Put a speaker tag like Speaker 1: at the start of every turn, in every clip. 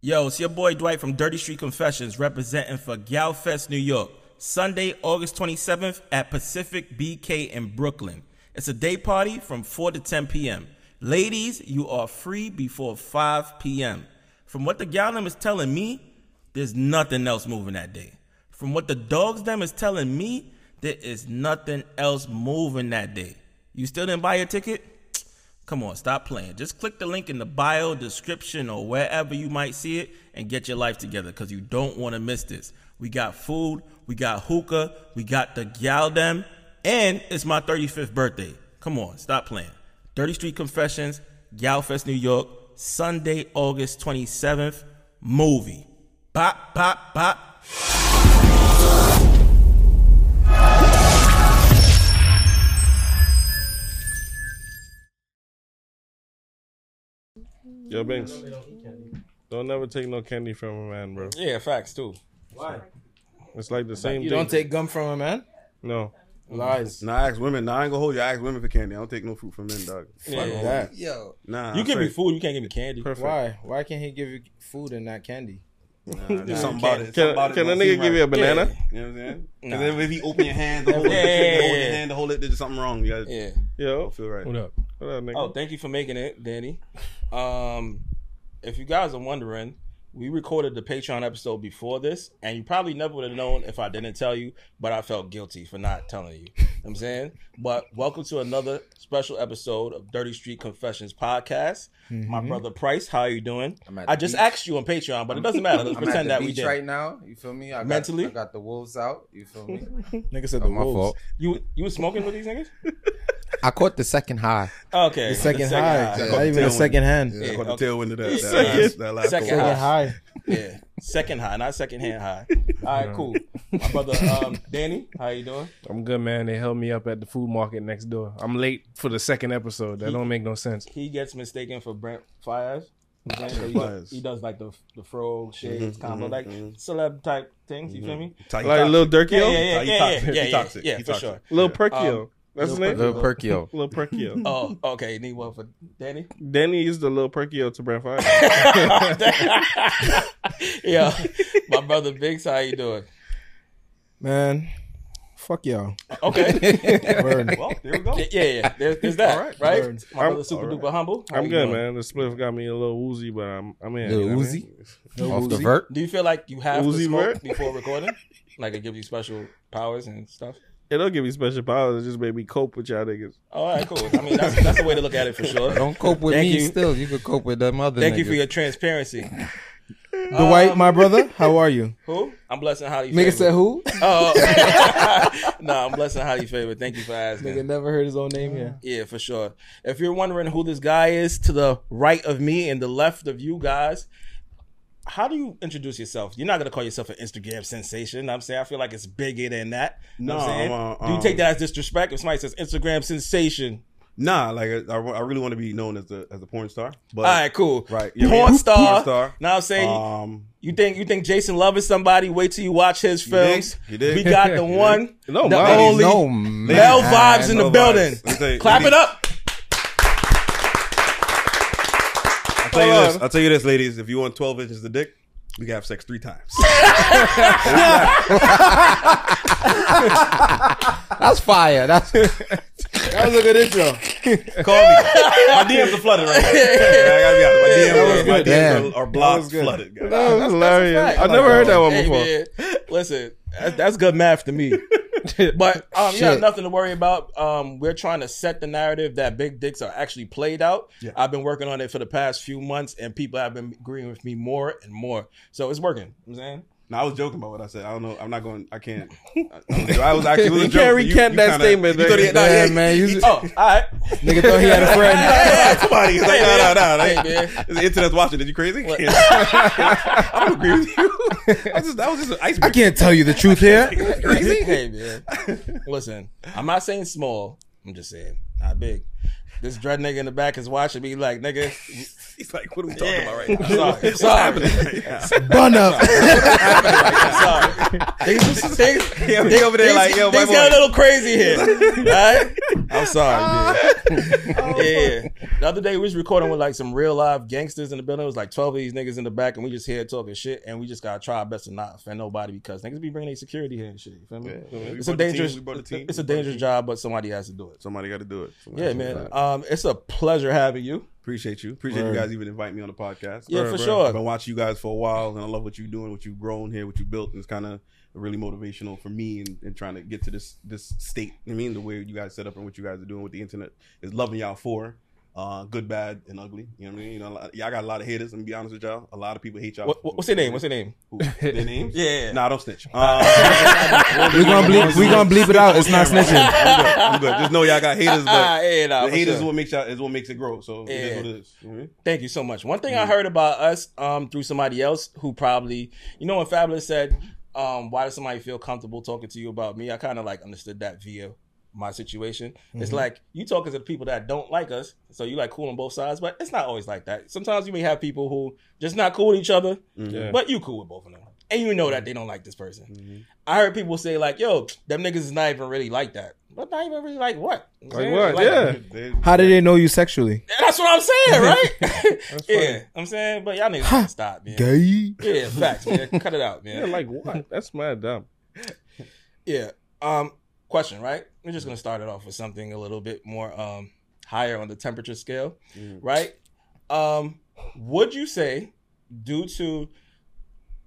Speaker 1: Yo, it's your boy Dwight from Dirty Street Confessions representing for Galfest, New York. Sunday, August 27th at Pacific BK in Brooklyn. It's a day party from 4 to 10 p.m. Ladies, you are free before 5 p.m. From what the gal them is telling me, there's nothing else moving that day. From what the dogs them is telling me, there is nothing else moving that day. You still didn't buy your ticket? Come on, stop playing. Just click the link in the bio, description, or wherever you might see it and get your life together because you don't want to miss this. We got food, we got hookah, we got the gal them, and it's my 35th birthday. Come on, stop playing. Dirty Street Confessions, Galfest, New York, Sunday, August 27th, movie. Bop, bop, bop.
Speaker 2: Yo, Banks. Don't never take no candy from a man, bro.
Speaker 3: Yeah, facts too.
Speaker 4: Why?
Speaker 2: It's like the same
Speaker 4: You
Speaker 2: thing.
Speaker 4: don't take gum from a man?
Speaker 2: no.
Speaker 4: Lies.
Speaker 5: Nah, I ask women. Nah, I ain't gonna hold you. I ask women for candy. I don't take no fruit from men, dog.
Speaker 3: Yeah.
Speaker 4: Fuck that.
Speaker 3: Yo,
Speaker 5: Nah,
Speaker 3: you
Speaker 5: I'm
Speaker 3: give me food, you can't give me candy.
Speaker 2: Perfect.
Speaker 4: Why? Why can't he give you food and not candy?
Speaker 5: Nah, there's something
Speaker 3: Can't-
Speaker 5: about it.
Speaker 2: Can,
Speaker 5: Something about it
Speaker 2: can a nigga
Speaker 5: seem
Speaker 2: give you a
Speaker 5: right.
Speaker 2: banana?
Speaker 5: You know what I'm saying?
Speaker 3: Nah.
Speaker 5: Because if he open your hand to hold it,
Speaker 3: Yeah,
Speaker 5: the trick
Speaker 3: yeah,
Speaker 5: hold your
Speaker 3: yeah.
Speaker 5: hand to hold it, there's something wrong. You gotta
Speaker 3: Yeah.
Speaker 2: Yo.
Speaker 5: feel right.
Speaker 6: What up?
Speaker 2: What up, nigga?
Speaker 3: Oh, thank you for making it, Danny. Um, if you guys are wondering, we recorded the Patreon episode before this, and you probably never would have known if I didn't tell you, but I felt guilty for not telling you. You know what I'm saying? But welcome to another special episode of Dirty Street Confessions podcast. My brother Price, how are you doing?
Speaker 7: I'm at
Speaker 3: I
Speaker 7: the
Speaker 3: just
Speaker 7: beach.
Speaker 3: asked you on Patreon, but it doesn't matter. Let's
Speaker 7: I'm
Speaker 3: pretend
Speaker 7: at the
Speaker 3: that we
Speaker 7: beach
Speaker 3: did.
Speaker 7: right now. You feel me? I got,
Speaker 3: Mentally?
Speaker 7: I got the wolves out. You feel me?
Speaker 4: Nigga said
Speaker 7: Oh,
Speaker 4: the
Speaker 7: my
Speaker 4: wolves.
Speaker 7: fault.
Speaker 3: You you was smoking with these niggas?
Speaker 7: I caught the second high.
Speaker 3: Okay,
Speaker 4: The second high. Not even a
Speaker 5: tailwind.
Speaker 4: second hand.
Speaker 5: Yeah, I caught
Speaker 3: okay.
Speaker 5: the tailwind of that. That
Speaker 2: Second-
Speaker 5: last, that last
Speaker 3: second.
Speaker 4: Second
Speaker 3: high.
Speaker 4: high.
Speaker 3: Yeah, second high, not second hand high. All right, cool. My brother, um, Danny, how you doing?
Speaker 2: I'm good, man. They held me up at the food market next door. I'm late for the second episode. That don't make no sense.
Speaker 3: He gets mistaken for Brent Faiyaz. You know what I'm saying? So he, does, he does like the the fro shades
Speaker 5: Mhm,
Speaker 3: combo,
Speaker 5: mhm,
Speaker 3: like
Speaker 5: mhm.
Speaker 3: celeb type things. You feel me?
Speaker 2: Like
Speaker 5: toxic.
Speaker 2: Lil Durkio?
Speaker 3: Yeah, yeah, yeah,
Speaker 5: Ty- he
Speaker 3: yeah,
Speaker 5: toxic.
Speaker 3: yeah,
Speaker 5: He
Speaker 3: yeah,
Speaker 5: toxic.
Speaker 3: yeah,
Speaker 5: He
Speaker 3: for
Speaker 5: toxic.
Speaker 3: sure.
Speaker 2: Lil Perkio.
Speaker 3: Um,
Speaker 2: That's his
Speaker 3: Lil
Speaker 2: name?
Speaker 7: Lil Perkio.
Speaker 2: Lil Perkio.
Speaker 3: Oh, okay. Need one for Danny.
Speaker 2: Danny is the Lil Perkio to Brent Faiyaz.
Speaker 3: yeah, my brother Biggs, how you doing?
Speaker 4: Man, fuck y'all.
Speaker 3: Okay.
Speaker 4: Word.
Speaker 5: Well, there we go.
Speaker 3: Yeah, yeah, yeah. There's, there's that,
Speaker 5: All right.
Speaker 3: right?
Speaker 4: Word.
Speaker 3: My
Speaker 2: I'm-
Speaker 3: brother super
Speaker 2: all right.
Speaker 3: duper humble. How
Speaker 2: I'm good,
Speaker 3: doing?
Speaker 2: man. The spliff got me a little woozy, but I'm I'm in.
Speaker 7: Lil
Speaker 2: you know what I mean?
Speaker 7: Uzi? Off the vert.
Speaker 3: Do you feel like you have to smoke
Speaker 2: Vert?
Speaker 3: before recording? Like it gives you special powers and stuff?
Speaker 2: It don't give me special powers. It just made me cope with y'all niggas.
Speaker 3: All right, cool. I mean, that's that's the way to look at it for sure.
Speaker 7: Don't cope with
Speaker 3: Thank
Speaker 7: me
Speaker 3: you.
Speaker 7: still. You can cope with them other
Speaker 3: Thank
Speaker 7: niggas.
Speaker 3: you for your transparency.
Speaker 4: Dwight, my brother, how are you?
Speaker 3: Who? I'm blessing Holly.
Speaker 4: Nigga said who?
Speaker 3: Oh, no, I'm blessing Holly favor. Thank you for asking.
Speaker 4: Nigga never heard his own name yet.
Speaker 3: Yeah, for sure. If you're wondering who this guy is to the right of me and the left of you guys, how do you introduce yourself? You're not gonna call yourself an Instagram sensation. I'm saying I feel like it's bigger than that. You know what I'm
Speaker 5: No,
Speaker 3: saying?
Speaker 5: uh,
Speaker 3: do you
Speaker 5: um,
Speaker 3: take that as disrespect if somebody says Instagram sensation?
Speaker 5: Nah, like I, I really want to be known as a as a porn star. But
Speaker 3: All right, cool.
Speaker 5: right,
Speaker 3: Porn,
Speaker 5: yeah,
Speaker 3: star.
Speaker 5: porn star.
Speaker 3: Now I'm saying
Speaker 5: Um,
Speaker 3: you think you think Jason Luv is somebody? Wait till you watch his
Speaker 5: You dig?
Speaker 3: films.
Speaker 5: You dig?
Speaker 3: We got the one,
Speaker 2: No,
Speaker 3: the only
Speaker 7: no,
Speaker 3: male
Speaker 7: man.
Speaker 3: vibes in the building.
Speaker 5: vibes. Let me tell you-
Speaker 3: Clap
Speaker 5: let
Speaker 3: it up.
Speaker 5: Tell you this. I'll tell you this, ladies. If you want 12 inches of dick, we can have sex three times.
Speaker 7: That's fire. That's
Speaker 4: That was a good intro.
Speaker 5: Call me. My DMs are flooded right now. I gotta be honest. My DMs, are, my. DMs are, are blocked
Speaker 4: was
Speaker 5: flooded. guys.
Speaker 2: That was hilarious.
Speaker 3: fact.
Speaker 2: I never heard that one
Speaker 3: Hey,
Speaker 2: before.
Speaker 3: man, listen, that's, that's good math to me. But um, you have nothing to worry about. Um, we're trying to set the narrative that big dicks are actually played out.
Speaker 5: Yeah.
Speaker 3: I've been working on it for the past few months, and people have been agreeing with me more and more. So it's working. You know what I'm saying.
Speaker 5: No, I was joking about what I said. I don't know. I'm not going. I can't. I, I was actually. Was a
Speaker 2: You can't recant that
Speaker 5: kinda-
Speaker 2: statement,
Speaker 5: You thought he had, no,
Speaker 7: Yeah,
Speaker 5: yeah,
Speaker 7: man, you-
Speaker 5: he-
Speaker 3: Oh, all right.
Speaker 4: Nigga thought he had a friend.
Speaker 5: yeah, somebody. He's like, no, no, no, no.
Speaker 3: Hey, man.
Speaker 5: The internet's watching. Did you crazy? I don't agree with you. I just, that was just an
Speaker 4: I can't tell you the truth here.
Speaker 5: Crazy?
Speaker 3: hey man, listen. I'm not saying small. I'm just saying not big. This dread nigga in the back is watching me like nigga.
Speaker 5: He's like, what are we talking about right now?
Speaker 3: Sorry, sorry,
Speaker 4: Bun up.
Speaker 3: sorry. Things, things,
Speaker 5: Yeah, they over there like, yo, my
Speaker 3: things got a little crazy here. All right? I'm sorry, man. yeah. The other day we was recording with like some real live gangsters in the building. It was like 12 of these niggas in the back, and we just here talking shit, and we just gotta try our best to not offend nobody because niggas be bringing their security here and shit. You feel me?
Speaker 5: We
Speaker 3: It's a
Speaker 5: brought team,
Speaker 3: dangerous.
Speaker 5: we brought the team,
Speaker 3: It's a
Speaker 5: we brought the
Speaker 3: dangerous
Speaker 5: team.
Speaker 3: job, but somebody has to do it.
Speaker 5: Somebody got to do it. Somebody
Speaker 3: Yeah,
Speaker 5: has to do
Speaker 3: man.
Speaker 5: it.
Speaker 3: Um, it's a pleasure having you.
Speaker 5: Appreciate you. Appreciate you guys even inviting me on the podcast.
Speaker 3: Yeah, for sure
Speaker 5: I've
Speaker 3: sure.
Speaker 5: been watching you guys for a while, and I love what you're doing, what you've grown here, what you built. And it's kind of really motivational for me and, in trying to get to this this state. I mean, the way you guys set up and what you guys are doing with the internet is loving y'all for. Uh, good, bad, and ugly. You know what I mean? You know, a lot- y'all got a lot of haters. I'm gonna be honest with y'all. A lot of people hate y'all.
Speaker 3: What, what- what's their name? What's their name?
Speaker 5: Who? Their names?
Speaker 3: Yeah.
Speaker 5: Nah, don't snitch. Uh,
Speaker 4: We gonna bleep. We gonna bleep it out. It's not snitching.
Speaker 5: I'm good. I'm good. Just know y'all got haters, but
Speaker 3: yeah, nah,
Speaker 5: the
Speaker 3: for
Speaker 5: haters
Speaker 3: sure.
Speaker 5: is what makes y'all is what makes it grow. So
Speaker 3: Yeah.
Speaker 5: is what it is. You know I mean?
Speaker 3: Thank you so much. One thing I heard about us um, through somebody else who probably, you know, when Fabolous said, um, "Why does somebody feel comfortable talking to you about me?" I kind of like understood that via my situation. It's mm-hmm. like you talking to the people that don't like us, so you like cool on both sides, but it's not always like that. Sometimes you may have people who just not cool with each other, mm-hmm.
Speaker 2: Yeah.
Speaker 3: but you cool with both of them, and you know that mm-hmm. they don't like this person. I heard people say like, "Yo, them niggas is not even really like that." But not even really like what? You know
Speaker 2: Like
Speaker 3: I'm saying?
Speaker 2: what? Yeah.
Speaker 5: They-
Speaker 4: How did they know you sexually?
Speaker 3: That's what I'm saying, right?
Speaker 2: funny.
Speaker 3: yeah, I'm saying, but y'all niggas gotta stop, man.
Speaker 4: Gay.
Speaker 3: Yeah, facts, man. Cut it out,
Speaker 2: Yeah,
Speaker 3: man.
Speaker 2: like what? That's mad dumb.
Speaker 3: Yeah. Um, question, right? We're just gonna start it off with something a little bit more um higher on the temperature scale, right? Um, would you say, due to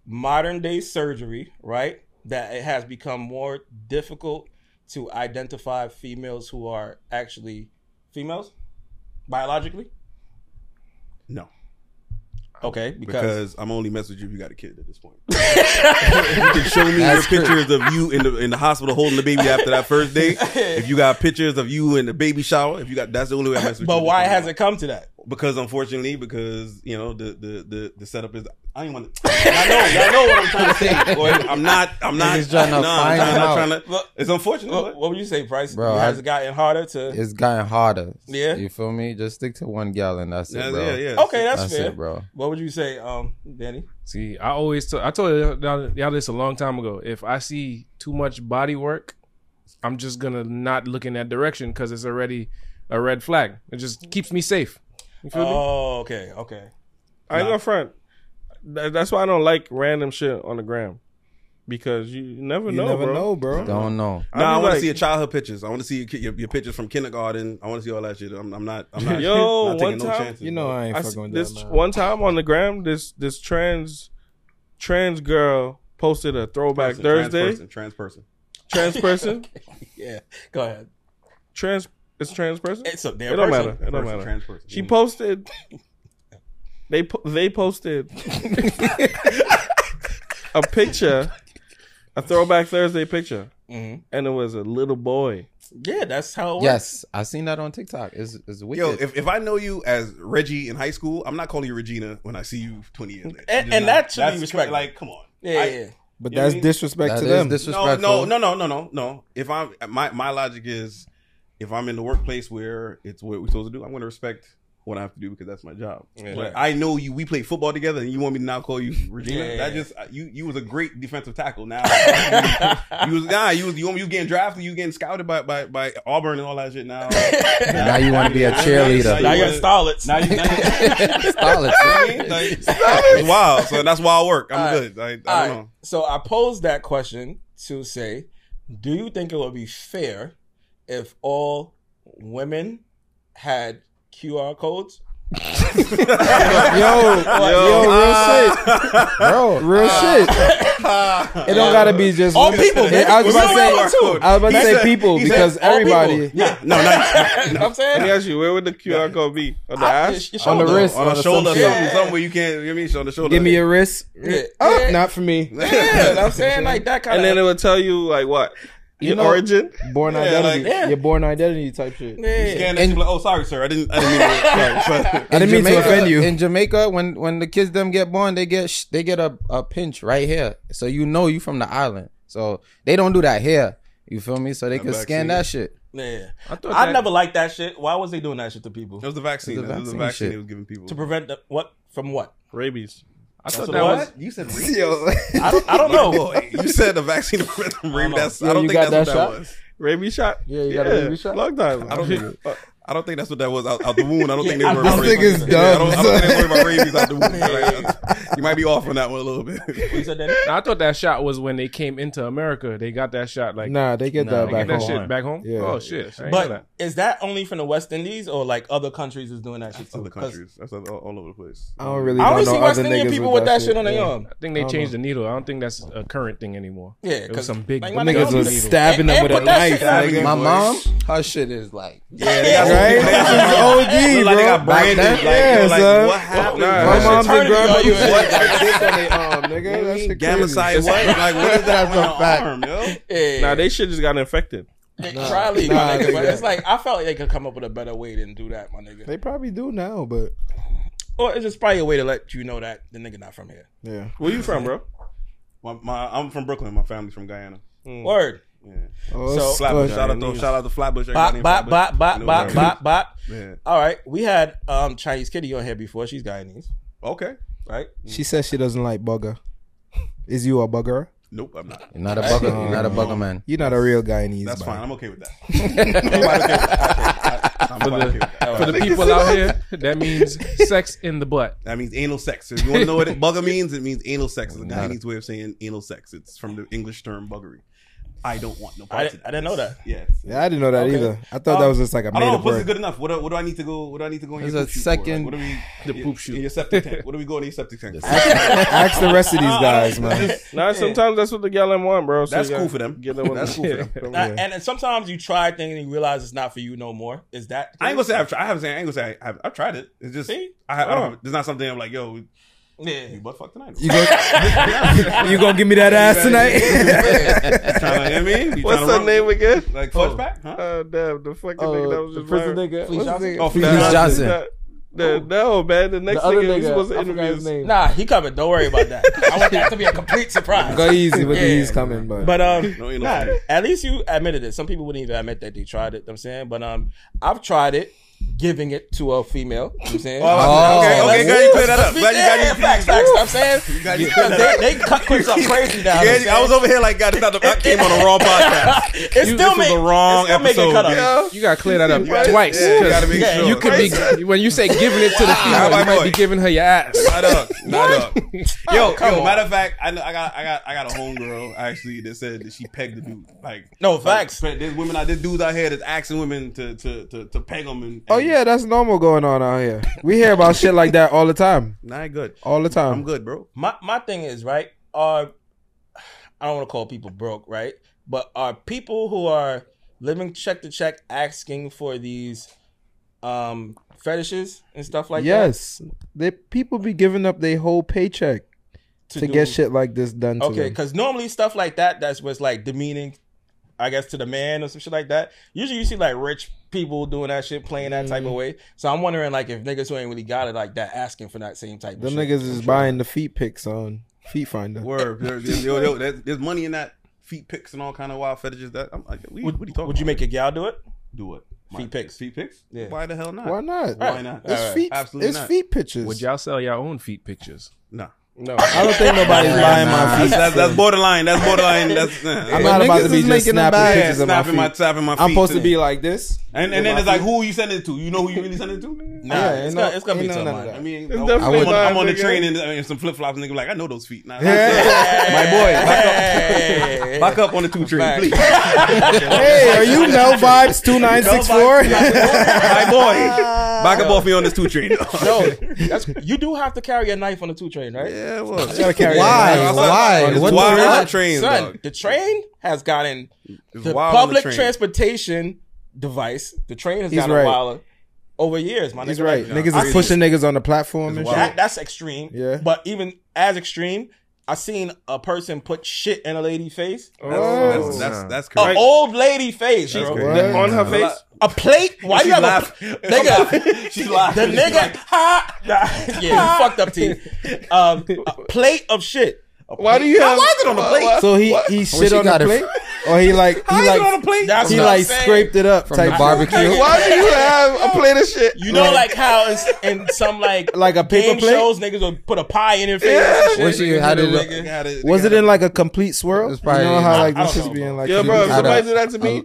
Speaker 3: modern day surgery, right, that it has become more difficult to identify females who are actually females biologically?
Speaker 5: No,
Speaker 3: Okay, because,
Speaker 5: because I'm only messing with you if you got a kid at this point. you can show me your
Speaker 7: That's true.
Speaker 5: pictures of you in the in the hospital holding the baby after that first day. If you got pictures of you in the baby shower, if you got that's the only way I mess with you.
Speaker 3: but why has it come to that?
Speaker 5: Because unfortunately, because you know the the the, the setup is. I ain't want to. I know, y'all know what I'm trying to say. Boy, I'm not. I'm not.
Speaker 7: Niggas trying to
Speaker 5: nah,
Speaker 7: find
Speaker 5: I'm
Speaker 7: him
Speaker 5: not
Speaker 7: out.
Speaker 5: trying to.
Speaker 3: Look,
Speaker 5: It's unfortunate.
Speaker 3: What, what would you say, Price?
Speaker 7: Bro,
Speaker 3: has
Speaker 7: I-
Speaker 3: it gotten harder to?
Speaker 7: It's gotten harder.
Speaker 3: Yeah?
Speaker 7: You feel me? Just stick to one gallon. and that's it,
Speaker 5: Yeah,
Speaker 7: bro.
Speaker 5: yeah, yeah.
Speaker 3: Okay, that's,
Speaker 7: That's
Speaker 3: fair,
Speaker 7: it, bro.
Speaker 3: What would you say, um, Danny?
Speaker 2: See, I always t- I told y'all, y'all this a long time ago. If I see too much body work, I'm just gonna not look in that direction because it's already a red flag. It just keeps me safe. You feel me?
Speaker 3: Oh, okay, okay.
Speaker 2: I ain't gonna front. That's why I don't like random shit on the gram because you never
Speaker 4: You
Speaker 2: know,
Speaker 4: never
Speaker 2: bro.
Speaker 4: know, bro.
Speaker 7: Don't know.
Speaker 2: I
Speaker 5: No, I
Speaker 2: be
Speaker 5: want to
Speaker 2: like-
Speaker 5: see your childhood pictures. I want to see your, your, your pictures from kindergarten. I want to see all that shit. I'm, I'm not. I'm not.
Speaker 2: Yo,
Speaker 5: not taking
Speaker 2: one
Speaker 5: no
Speaker 2: time-
Speaker 5: chances.
Speaker 4: You know I ain't
Speaker 2: I
Speaker 4: fucking with
Speaker 2: this
Speaker 4: that,
Speaker 2: one time on the gram, this this trans trans girl posted a throwback
Speaker 5: Person,
Speaker 2: Thursday.
Speaker 5: Trans person. Trans person.
Speaker 2: Trans person,
Speaker 3: Yeah, go ahead.
Speaker 2: trans it's trans person.
Speaker 3: It's a
Speaker 2: It
Speaker 3: damn
Speaker 2: don't matter. It don't matter.
Speaker 5: Trans person.
Speaker 2: She
Speaker 5: Mm.
Speaker 2: posted. They po- they posted a picture, a throwback Thursday picture,
Speaker 3: Mhm.
Speaker 2: and it was a little boy.
Speaker 3: Yeah, that's how. It.
Speaker 7: Yes, I seen that on TikTok. It's it's wicked.
Speaker 5: Yo, if, if I know you as Reggie in high school, I'm not calling you Regina when I see you 20 years later.
Speaker 3: And-
Speaker 5: Just
Speaker 3: and
Speaker 5: not-
Speaker 3: that should be
Speaker 5: that's
Speaker 3: respected.
Speaker 5: Like, come on.
Speaker 3: Yeah,
Speaker 5: I-
Speaker 3: yeah.
Speaker 4: But
Speaker 5: You
Speaker 4: that's
Speaker 5: I mean?
Speaker 4: disrespect
Speaker 7: that
Speaker 4: to
Speaker 7: is
Speaker 4: them.
Speaker 5: No, no, no, no, no, no, no. If I'm my my logic is, if I'm in the workplace where it's what we're supposed to do, I'm going to respect what I have to do because that's my job. But I know you. We play football together, and you want me to now call you Regina?
Speaker 3: Yeah,
Speaker 5: that
Speaker 3: yeah.
Speaker 5: just you. You was a great defensive tackle. Now you was nah. You was you, you getting drafted. You getting scouted by by, by Auburn and all that shit. Now
Speaker 7: now you want to be a cheerleader.
Speaker 3: Now you
Speaker 5: wanna-
Speaker 3: got starlets.
Speaker 5: now you. Now you
Speaker 7: Solid.
Speaker 5: I it's wild. So that's why I work. I'm
Speaker 3: All right.
Speaker 5: good. I, I don't
Speaker 3: All right.
Speaker 5: know.
Speaker 3: So I posed that question to say, do you think it would be fair if all women had QR codes?
Speaker 4: Yo, yo, real ah. shit, bro, real ah. shit. It don't gotta be just
Speaker 3: All people,
Speaker 4: Yeah, I was
Speaker 3: man.
Speaker 4: about to say. I was about to say
Speaker 5: said-
Speaker 4: people because
Speaker 3: all people.
Speaker 4: everybody
Speaker 5: No, no, not,
Speaker 3: You know I'm saying.
Speaker 2: Let me
Speaker 3: saying?
Speaker 2: ask you, where would the QR code be on the
Speaker 3: I-
Speaker 2: ass?
Speaker 3: your
Speaker 4: on the wrist,
Speaker 5: on a
Speaker 4: some
Speaker 5: shoulder,
Speaker 4: shit.
Speaker 5: something, something where you can't. You know what I mean? On the shoulder.
Speaker 4: Give me your wrist.
Speaker 3: Yeah.
Speaker 4: Oh,
Speaker 3: Yeah.
Speaker 4: not for me.
Speaker 3: Yeah, you know what I'm saying like that kind
Speaker 2: And then it
Speaker 3: of.
Speaker 2: would tell you like what your
Speaker 4: know-
Speaker 2: origin.
Speaker 4: Born
Speaker 5: Yeah,
Speaker 4: identity.
Speaker 5: like-
Speaker 3: Yeah.
Speaker 4: Your born identity type shit.
Speaker 3: Yeah.
Speaker 5: Scan that shit, like, oh, sorry, sir. I didn't. I didn't mean to. Sorry, sorry.
Speaker 4: I didn't mean to offend you.
Speaker 7: In Jamaica, when when the kids them get born, they get sh- they get a, a pinch right here, so you know you from the island. So they don't do that here. You feel me? So they can scan that shit.
Speaker 3: Yeah.
Speaker 2: I
Speaker 3: I
Speaker 2: that-
Speaker 3: never liked that shit. Why was they doing that shit to people?
Speaker 5: It was the vaccine.
Speaker 7: It was the
Speaker 5: It was the
Speaker 7: vaccine
Speaker 5: vaccine
Speaker 7: shit.
Speaker 5: they was giving people.
Speaker 3: To prevent the, what? From what?
Speaker 2: rabies. I thought that
Speaker 3: it
Speaker 2: was.
Speaker 3: was?
Speaker 5: You said
Speaker 4: Yo,
Speaker 3: I don't, I don't know.
Speaker 5: Boy, you said the vaccine to prevent from rabies. That's, I
Speaker 4: Yo,
Speaker 5: don't think
Speaker 4: got
Speaker 5: that's what
Speaker 4: that
Speaker 5: that
Speaker 4: shot?
Speaker 5: was.
Speaker 2: Rabies shot.
Speaker 4: Yeah, you got a rabies shot?
Speaker 2: Long time.
Speaker 5: I don't think. Uh, I don't think that's what that was out, out the wound. I don't think they
Speaker 3: I-
Speaker 5: were.
Speaker 3: this
Speaker 5: about
Speaker 7: nigga's
Speaker 5: rabies.
Speaker 7: dumb,
Speaker 5: Yeah, I, don't, I don't think they
Speaker 7: son.
Speaker 5: were about rabies out the wound. Like, you might be off on that one a little bit.
Speaker 3: You said that?
Speaker 2: Now, I thought that shot was when they came into America. They got that shot like
Speaker 4: Nah, they get
Speaker 3: Nah,
Speaker 4: that
Speaker 3: they
Speaker 2: they
Speaker 4: back
Speaker 2: get that
Speaker 4: home.
Speaker 2: shit back home.
Speaker 4: Yeah.
Speaker 2: Oh shit! I
Speaker 3: But
Speaker 2: that.
Speaker 3: is that only from the West Indies or like other countries is doing that shit too?
Speaker 5: Other
Speaker 3: 'Cause
Speaker 5: countries. That's all, all over the place.
Speaker 4: I don't really.
Speaker 3: I only
Speaker 4: know
Speaker 3: see
Speaker 4: no
Speaker 3: West Indian people with that shit on their
Speaker 4: yeah.
Speaker 3: arm.
Speaker 2: I think they
Speaker 4: I
Speaker 2: changed
Speaker 4: know.
Speaker 2: the needle. I don't think that's a current thing anymore.
Speaker 3: Yeah,
Speaker 2: because was
Speaker 3: 'cause,
Speaker 2: some big
Speaker 4: Niggas
Speaker 3: nigga,
Speaker 4: was stabbing them with a knife.
Speaker 3: shit out.
Speaker 4: nigga.
Speaker 7: My mom, her shit is like
Speaker 5: Yeah, they got
Speaker 4: Right?
Speaker 5: They got
Speaker 4: This is OG,
Speaker 5: Look like they got
Speaker 4: bro.
Speaker 5: branded.
Speaker 7: Back
Speaker 5: Like,
Speaker 4: Yeah,
Speaker 5: like
Speaker 4: son.
Speaker 5: what happened?
Speaker 2: Nah,
Speaker 4: My
Speaker 2: that
Speaker 4: mom's
Speaker 3: shit
Speaker 4: and
Speaker 3: turning on you.
Speaker 4: shit like this on their arm, nigga. That shit
Speaker 5: Gamma
Speaker 4: crazy.
Speaker 5: what? Like what is that
Speaker 7: That's a
Speaker 5: on
Speaker 7: fact.
Speaker 5: arm, yo?
Speaker 3: Yeah.
Speaker 2: Nah, they shit just got infected.
Speaker 3: They Probably,
Speaker 4: Nah,
Speaker 3: my nigga. But
Speaker 4: nigga.
Speaker 3: it's like I felt like they could come up with a better way than do that, my nigga.
Speaker 4: They probably do now, but
Speaker 3: Or it's just probably a way to let you know that the nigga not from here.
Speaker 4: yeah.
Speaker 2: Where you from, bro?
Speaker 5: My, my, I'm from Brooklyn. My family's from Guyana. Mm.
Speaker 3: Word.
Speaker 5: Yeah.
Speaker 4: Oh,
Speaker 3: So-
Speaker 5: Flatbush. Shout out to shout out to Flatbush.
Speaker 3: Bop,
Speaker 5: everybody in
Speaker 3: bop, bop, bop, bop, bop, bop. All right. We had um Chinese Kitty on here before. She's Guyanese,
Speaker 5: Okay.
Speaker 3: right?
Speaker 4: She says she doesn't like bugger. Is you a bugger?
Speaker 5: Nope, I'm not.
Speaker 7: you're not a bugger, you're not a bugger man.
Speaker 4: You're not a real Guyanese.
Speaker 5: That's
Speaker 4: man.
Speaker 5: fine. I'm okay with that. I'm okay with that. I'm
Speaker 2: For
Speaker 5: quite okay
Speaker 2: the, for the people out here, that means sex in the butt.
Speaker 5: That means anal sex. If you want to know what it, bugger means, it means anal sex. It's a Guyanese way of saying anal sex. It's from the English term buggery. I don't want no
Speaker 3: I didn't- I didn't know that.
Speaker 5: Yeah.
Speaker 4: Yeah, I didn't know that
Speaker 3: Okay.
Speaker 4: either. I thought that um, was just like a
Speaker 5: I don't
Speaker 4: made
Speaker 5: know.
Speaker 4: up
Speaker 5: Pussy's
Speaker 4: word.
Speaker 5: good enough. What do, what do I need to go? What do I need to go in
Speaker 7: There's
Speaker 5: your
Speaker 7: a second-
Speaker 5: For? Like, what do we?
Speaker 2: The poop shoot.
Speaker 5: In your septic tank. What do we go in your septic tank?
Speaker 4: Ask the rest of these guys, man.
Speaker 2: Nah, sometimes that's what the gal them want, bro. So
Speaker 5: That's cool for them.
Speaker 2: Get them on
Speaker 5: That's cool for them.
Speaker 2: Yeah.
Speaker 3: And, and sometimes you try a thing and you realize it's not for you no more. Is that? the
Speaker 5: I ain't gonna say I've tried. I haven't said I ain't gonna say I, I've, I've tried it. It's just
Speaker 3: See?
Speaker 5: I, I
Speaker 2: Oh.
Speaker 5: don't. It's not something I'm like, yo,
Speaker 3: Yeah.
Speaker 5: you butt fuck tonight.
Speaker 4: You gonna, you gonna give me that ass tonight?
Speaker 5: trying to, you know I mean? You
Speaker 2: What's
Speaker 5: tryna
Speaker 2: her
Speaker 5: run-
Speaker 2: name again?
Speaker 5: Like fudge pack? Huh?
Speaker 2: Oh damn, the fucking
Speaker 4: oh,
Speaker 2: nigga that was
Speaker 4: the
Speaker 2: just
Speaker 4: prison
Speaker 2: viral.
Speaker 4: nigga.
Speaker 3: Fleece
Speaker 4: What's
Speaker 3: Johnson?
Speaker 5: Oh. Fleece
Speaker 7: Fleece Johnson.
Speaker 2: The, the, no man, the next
Speaker 4: The other
Speaker 2: nigga, we
Speaker 4: nigga.
Speaker 2: supposed to interview.
Speaker 4: his name.
Speaker 3: Nah, he coming. Don't worry about that. I want that to be a complete surprise.
Speaker 4: Go easy with
Speaker 3: Yeah.
Speaker 4: these coming, but,
Speaker 3: But um,
Speaker 5: No,
Speaker 3: nah, at least you admitted it. Some people wouldn't even admit that they tried it. you know what I'm saying, but um, I've tried it, giving it to a female. you know what I'm saying,
Speaker 5: Oh, okay, okay, glad you cleared that up.
Speaker 3: Oh.
Speaker 5: Glad you got
Speaker 3: yeah,
Speaker 5: you-
Speaker 3: facts, facts. you know what I'm saying
Speaker 5: you
Speaker 3: because they, they cut quips up crazy now.
Speaker 5: Yeah, I was over here like, God, this not the, I came on the wrong podcast.
Speaker 3: It's
Speaker 5: You-
Speaker 3: still
Speaker 5: this was
Speaker 3: make,
Speaker 5: the wrong
Speaker 3: it's still
Speaker 5: episode,
Speaker 3: cut up.
Speaker 5: yeah.
Speaker 2: You gotta clear that up
Speaker 5: Yeah,
Speaker 2: twice.
Speaker 5: yeah, you
Speaker 2: 'cause
Speaker 5: gotta make sure.
Speaker 2: You could be when you say giving it to the female, you might be giving her your ass.
Speaker 5: Not up, not up. Yo,
Speaker 3: Oh,
Speaker 5: yo. Matter of fact, I, know, I got, I got, I got a homegirl actually that said that she pegged the dude. Like,
Speaker 3: No,
Speaker 5: like,
Speaker 3: facts.
Speaker 5: there's women out, there's dudes out here that's asking women to, to, to, to peg them. And,
Speaker 4: oh yeah, that's normal going on out here. We hear about shit like that all the time,
Speaker 5: nah, I good.
Speaker 4: all the time.
Speaker 5: I'm good, bro.
Speaker 3: My my thing is right. Are I don't want to call people broke, right? But are people who are living check to check asking for these um fetishes and stuff like that?
Speaker 4: yes, they people be giving up their whole paycheck
Speaker 3: that
Speaker 4: to
Speaker 3: do-
Speaker 4: get shit like this done
Speaker 3: Okay, because normally stuff like that that's what's like demeaning, I guess, to the man or some shit like that. Usually you see like rich people doing that shit, playing that
Speaker 4: Mm.
Speaker 3: type of way. So I'm wondering like if niggas who ain't really got it like that asking for that same type of
Speaker 4: Them
Speaker 3: shit.
Speaker 4: niggas is buying the feet pics on Feet Finder.
Speaker 5: Word. There- there's, yo, yo, there's, there's money in that feet pics and all kind of wild fetishes. That I'm like, we,
Speaker 3: Would,
Speaker 5: what are you talking
Speaker 3: would you
Speaker 5: about?
Speaker 3: make a gal do it?
Speaker 5: do it.
Speaker 3: Feet pics.
Speaker 5: Feet pics?
Speaker 3: Yeah.
Speaker 5: Why the hell not?
Speaker 4: Why not?
Speaker 5: Why not?
Speaker 4: It's
Speaker 3: Alright.
Speaker 4: feet.
Speaker 5: Absolutely
Speaker 4: it's
Speaker 5: not.
Speaker 4: feet pictures.
Speaker 2: Would y'all sell your own feet pictures?
Speaker 5: No.
Speaker 2: No.
Speaker 4: I don't think nobody's buying my
Speaker 5: That's,
Speaker 4: feet.
Speaker 5: that's, that's borderline. That's borderline. That's.
Speaker 4: I'm not about to be just snapping
Speaker 7: bad.
Speaker 4: pictures of my
Speaker 5: snapping
Speaker 4: feet.
Speaker 5: my, snapping my feet.
Speaker 4: I'm supposed to be like this.
Speaker 5: And, and then it's like, who are you sending it to? You know who you really sending it to?
Speaker 3: Nah,
Speaker 4: Yeah,
Speaker 3: it's,
Speaker 4: ain't
Speaker 3: gonna, it's gonna be
Speaker 4: ain't no
Speaker 3: somebody.
Speaker 5: I mean,
Speaker 2: It's
Speaker 5: I'm, on, on the train and, and some flip flops, and nigga like, I know those feet. Nah,
Speaker 3: My
Speaker 5: boy, back up, back up on the two train, please.
Speaker 4: Hey, are you Mel Vybz two nine six four?
Speaker 5: My boy, back up off me on this two train.
Speaker 3: No, that's you do have to carry a knife on the two train, right?
Speaker 5: yeah, well,
Speaker 4: Gotta carry
Speaker 7: Why? Why?
Speaker 5: It's
Speaker 7: What the
Speaker 5: wild on
Speaker 7: fuck?
Speaker 5: the trains,
Speaker 3: Son, the train has gotten the public transportation device. The train has
Speaker 4: He's
Speaker 3: gotten
Speaker 4: right.
Speaker 3: wilder over years. My
Speaker 4: He's
Speaker 3: nigga,
Speaker 4: right.
Speaker 3: Like,
Speaker 4: Niggas
Speaker 3: I
Speaker 4: is
Speaker 3: see-
Speaker 4: pushing niggas on the platform and
Speaker 5: wild.
Speaker 3: That, that's extreme.
Speaker 4: Yeah.
Speaker 3: But even as extreme, I seen a person put shit in a lady face.
Speaker 5: That's,
Speaker 4: Oh.
Speaker 5: that's, that's, that's
Speaker 3: An
Speaker 5: correct.
Speaker 3: old lady face, bro.
Speaker 5: crazy.
Speaker 2: On her face?
Speaker 3: A plate? Why do you have
Speaker 5: laugh-
Speaker 3: a nigga?
Speaker 5: She's laughing.
Speaker 3: The nigga, ha! Nah, yeah, you fucked up, T. Um, a plate of shit.
Speaker 2: Why do you have?
Speaker 5: Why is it on the plate?
Speaker 4: So he he shit
Speaker 7: she
Speaker 4: on the
Speaker 7: got it
Speaker 4: plate, or he like he
Speaker 5: How is it on
Speaker 4: like
Speaker 5: plate?
Speaker 3: That's
Speaker 4: he
Speaker 3: what I'm
Speaker 4: like
Speaker 3: saying.
Speaker 4: scraped it up
Speaker 7: From
Speaker 4: type
Speaker 7: the barbecue.
Speaker 2: Why do you have a plate of shit?
Speaker 3: You know, like how it's in some like
Speaker 4: Like a paper
Speaker 3: game
Speaker 4: plate?
Speaker 3: shows, niggas will put a pie in your face. and shit.
Speaker 7: What you- how did it look?
Speaker 3: Nigga.
Speaker 4: Was it in like a complete swirl?
Speaker 7: It's probably-
Speaker 4: You know how like
Speaker 3: I
Speaker 4: this
Speaker 3: don't
Speaker 4: is
Speaker 3: know,
Speaker 4: being like
Speaker 2: Yeah, bro. If somebody do that to me,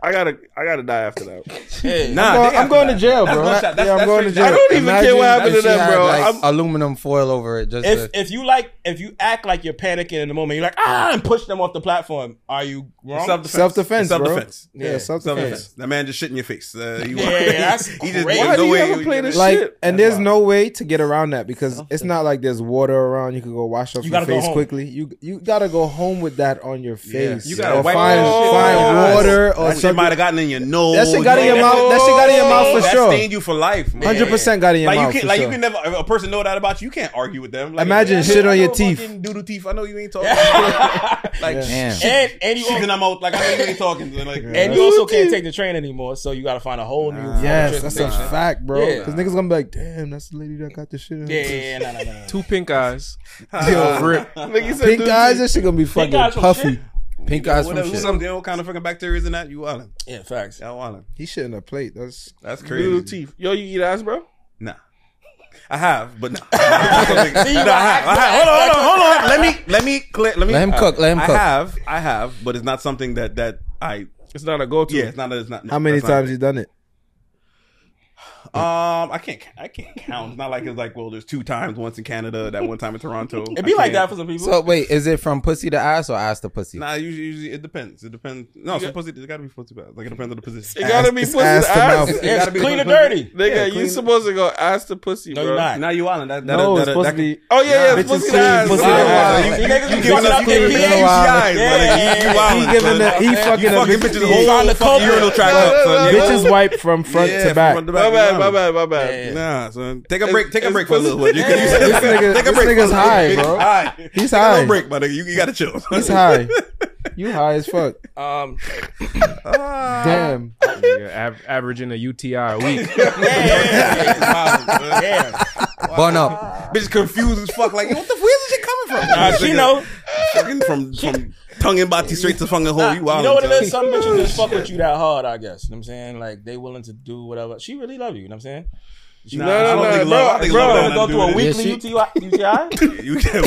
Speaker 4: I gotta, I gotta die after that.
Speaker 3: Yeah.
Speaker 5: Nah,
Speaker 4: I'm going, I'm going to jail, bro.
Speaker 5: one shot. That's-
Speaker 4: yeah, I'm
Speaker 5: that's
Speaker 4: going to
Speaker 5: straight-
Speaker 4: jail.
Speaker 5: I
Speaker 4: don't even care what happened to
Speaker 7: If she
Speaker 4: them,
Speaker 7: had,
Speaker 4: bro.
Speaker 7: Like,
Speaker 4: I'm-
Speaker 7: aluminum foil over it. Just
Speaker 3: If
Speaker 7: to,
Speaker 3: if you like if you act like you're panicking in the moment, you're like ah and push them off the platform. Are you wrong?
Speaker 5: Self-defense.
Speaker 4: Self-defense, bro.
Speaker 5: Self-defense.
Speaker 4: Yeah,
Speaker 3: Yeah,
Speaker 4: self
Speaker 5: Self-defense. That man just shit in your face. Uh, he,
Speaker 3: Yeah, that's
Speaker 5: he
Speaker 3: crazy.
Speaker 5: there's
Speaker 4: Why do you ever play this
Speaker 5: it.
Speaker 4: Like,
Speaker 3: Shit.
Speaker 4: and there's no way to get around that because it's not like there's water around. You could go wash off
Speaker 3: You
Speaker 4: your
Speaker 3: gotta go
Speaker 4: face
Speaker 3: home.
Speaker 4: quickly. You you gotta go home with that on your face.
Speaker 5: You gotta
Speaker 4: or
Speaker 5: wipe
Speaker 4: find
Speaker 5: that shit
Speaker 4: find water or
Speaker 5: That shit might have gotten in your nose.
Speaker 4: That shit got in your
Speaker 5: Yeah.
Speaker 4: mouth. That shit got in your mouth for
Speaker 5: that
Speaker 4: sure.
Speaker 5: stained you for life.
Speaker 4: Hundred percent got in your
Speaker 5: Like you
Speaker 4: mouth.
Speaker 5: can,
Speaker 4: for
Speaker 5: like
Speaker 4: sure.
Speaker 5: you can never. If a person know that about you, you can't argue with them. Like,
Speaker 4: Imagine
Speaker 5: yeah,
Speaker 4: shit on your teeth.
Speaker 5: Doodle teeth. I know you ain't talking. like
Speaker 4: Yeah.
Speaker 7: Damn.
Speaker 3: and and you
Speaker 5: shit in my mouth. Like I know you ain't talking. Like
Speaker 3: and you also can't take the train anymore, so you got to find a whole new. form
Speaker 4: Yes, that's a fact, bro.
Speaker 3: Yeah.
Speaker 4: Because niggas gonna be like, "Damn, that's the lady that got the shit." In her
Speaker 3: Yeah, yeah, yeah, no, no, no, no.
Speaker 2: Two pink eyes.
Speaker 4: Yo,
Speaker 2: Rip.
Speaker 4: Pink eyes. That shit gonna be fucking
Speaker 3: eyes from
Speaker 4: puffy.
Speaker 3: shit?
Speaker 7: pink eyes
Speaker 5: what,
Speaker 7: from
Speaker 5: else-
Speaker 7: shit.
Speaker 5: some, you know, what kind of fucking bacteria is in that? You wildin'.
Speaker 3: Yeah, facts.
Speaker 5: Y'all wildin'.
Speaker 4: He shit in a plate. That's
Speaker 5: That's crazy.
Speaker 4: little
Speaker 5: crazy.
Speaker 4: teeth. Yo, you eat ass, bro?
Speaker 5: Nah. I have, but no. No, I have. I have. Hold on, hold on, hold on. Let me, let me, clear, let me.
Speaker 7: Let him cook, let him cook.
Speaker 5: I have, I have, but it's not something that that I.
Speaker 4: It's not a go-to.
Speaker 5: Yeah, it's not. It's not. no,
Speaker 4: How many
Speaker 5: that's not
Speaker 4: times
Speaker 5: it.
Speaker 4: you done it?
Speaker 5: Um, I can't. I can't count. It's not like it's like well, there's two times. Once in Canada, that one time in Toronto.
Speaker 3: It'd be like that for some people.
Speaker 7: So wait, is it from pussy to ass or ass to pussy?
Speaker 5: Nah, usually, usually it depends. It depends. No, some pussy. It gotta be pussy. Like it depends on the position.
Speaker 4: It gotta be pussy
Speaker 7: ass
Speaker 4: to
Speaker 7: to
Speaker 4: ass.
Speaker 7: mouth.
Speaker 3: it's
Speaker 5: gotta be
Speaker 3: clean or
Speaker 5: clean.
Speaker 3: dirty.
Speaker 4: Nigga,
Speaker 5: Yeah,
Speaker 4: you supposed to go ass to pussy,
Speaker 3: No,
Speaker 4: bro.
Speaker 3: you're not.
Speaker 5: Now you on that. that
Speaker 4: No,
Speaker 5: that,
Speaker 4: it's
Speaker 5: that,
Speaker 4: supposed
Speaker 5: that
Speaker 4: to be. Oh yeah, yeah,
Speaker 5: Nah,
Speaker 4: it's supposed to ass. Pussy
Speaker 5: pussy
Speaker 4: to
Speaker 5: to
Speaker 4: ass.
Speaker 5: ass. You-
Speaker 3: niggas be
Speaker 5: giving
Speaker 3: fucking
Speaker 5: us-
Speaker 3: up
Speaker 5: you giving
Speaker 3: their
Speaker 5: us
Speaker 3: pH.
Speaker 5: UTIs,
Speaker 3: Yeah,
Speaker 5: brother. You-
Speaker 3: yeah,
Speaker 5: you
Speaker 3: yeah.
Speaker 5: wildin',
Speaker 4: He giving the he fucking
Speaker 5: You
Speaker 4: the bitches-
Speaker 5: bitches the whole fucking urinal track up,
Speaker 4: Bitches wipe from front to back.
Speaker 5: Front to
Speaker 4: My bad, my bad, my bad.
Speaker 3: Yeah.
Speaker 5: Nah, son. Take a
Speaker 4: It's-
Speaker 5: break. Take a break for a little bit. You can- you-
Speaker 4: This nigga-
Speaker 5: Take a
Speaker 4: this nigga's high,
Speaker 5: little
Speaker 4: bro.
Speaker 5: bit. High.
Speaker 4: He's
Speaker 5: Take a
Speaker 4: high.
Speaker 5: little break, my nigga. You, you gotta chill.
Speaker 4: He's high. You high as fuck.
Speaker 3: Um,
Speaker 5: Ah.
Speaker 4: Damn.
Speaker 2: Nigga, av- averaging a UTI a week.
Speaker 3: yeah, yeah, yeah, yeah.
Speaker 7: Bun up.
Speaker 5: Bitch confused as fuck. Like, yo, what the where's this shit coming from?
Speaker 3: Nah, she know.
Speaker 5: Fucking from from tongue and body straight to fucking hole.
Speaker 3: Nah,
Speaker 5: You
Speaker 3: you know what it is? Some bitches just fuck with you that hard, I guess. You know what I'm saying? Like, they willing to do whatever. She really love you, you know what I'm saying? She
Speaker 5: Nah,
Speaker 4: No,
Speaker 5: I
Speaker 4: no,
Speaker 5: don't
Speaker 4: no,
Speaker 5: think
Speaker 4: bro,
Speaker 5: love. I think
Speaker 4: bro.
Speaker 5: love
Speaker 3: wanna
Speaker 5: got
Speaker 3: go through a
Speaker 5: to do with
Speaker 3: weekly
Speaker 7: Yeah, she-
Speaker 3: UTI?
Speaker 5: You can't.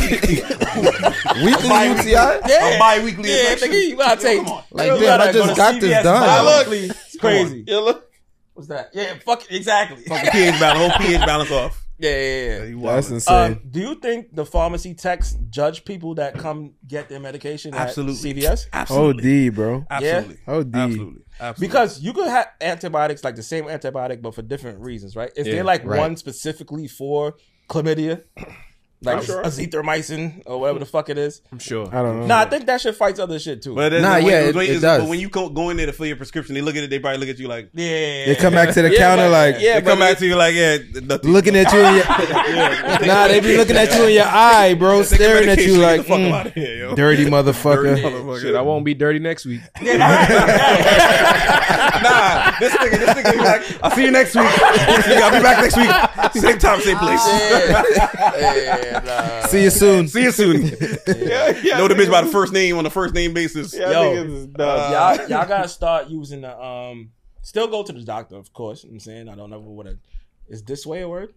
Speaker 7: Weekly UTI?
Speaker 3: Yeah.
Speaker 5: A bi-weekly
Speaker 3: Yeah,
Speaker 5: infection?
Speaker 3: you gotta take.
Speaker 5: Come on.
Speaker 7: Like,
Speaker 3: you
Speaker 7: damn, I just
Speaker 3: to
Speaker 7: got this done.
Speaker 3: bi-weekly. It's crazy.
Speaker 4: Yeah, look.
Speaker 3: What's that? Yeah, fuck exactly.
Speaker 5: Fucking pH balance, whole pH balance off.
Speaker 3: Yeah, yeah, yeah.
Speaker 5: You
Speaker 4: That's insane.
Speaker 3: Um, do you think the pharmacy techs judge people that come get their medication
Speaker 5: Absolutely.
Speaker 3: at CVS?
Speaker 5: Absolutely.
Speaker 4: OD, bro.
Speaker 5: Absolutely.
Speaker 4: OD.
Speaker 5: Absolutely. Absolutely.
Speaker 3: Because you could have antibiotics like the same antibiotic, but for different reasons, right? Is
Speaker 2: Yeah,
Speaker 3: there like
Speaker 7: right.
Speaker 3: one specifically for chlamydia, like
Speaker 2: sure.
Speaker 3: azithromycin or whatever the fuck it is?
Speaker 2: I'm sure.
Speaker 4: I don't know.
Speaker 3: Nah, I think that shit fights other shit too.
Speaker 5: But
Speaker 7: Nah,
Speaker 5: when,
Speaker 7: yeah,
Speaker 5: when-
Speaker 7: it-
Speaker 5: when-
Speaker 7: does.
Speaker 5: But when you go, go in there to fill your prescription, they look at it. They probably look at you like.
Speaker 3: yeah,
Speaker 4: They come back to the
Speaker 2: Yeah,
Speaker 4: counter
Speaker 2: but-
Speaker 4: like,
Speaker 2: yeah,
Speaker 5: they come back to you like, yeah, nothing.
Speaker 4: looking at you in your. nah, they be looking at you in your eye, bro, staring at you like,
Speaker 5: fuck
Speaker 4: mm,
Speaker 5: out of here, yo.
Speaker 4: dirty motherfucker.
Speaker 5: Dirty motherfucker.
Speaker 2: Shit, I won't be dirty next week.
Speaker 5: nah, this nigga, this nigga, be like, I'll see you next week. I'll be back next week. Same time, same place.
Speaker 4: See you soon.
Speaker 5: See you soon. know the bitch by the first name on the first name basis.
Speaker 4: Yeah,
Speaker 3: Yo,
Speaker 4: niggas is dumb.
Speaker 3: Uh, y'all, y'all gotta start using the um. Still go to the doctor, of course. You know I'm saying I don't ever want to. Is this way a word?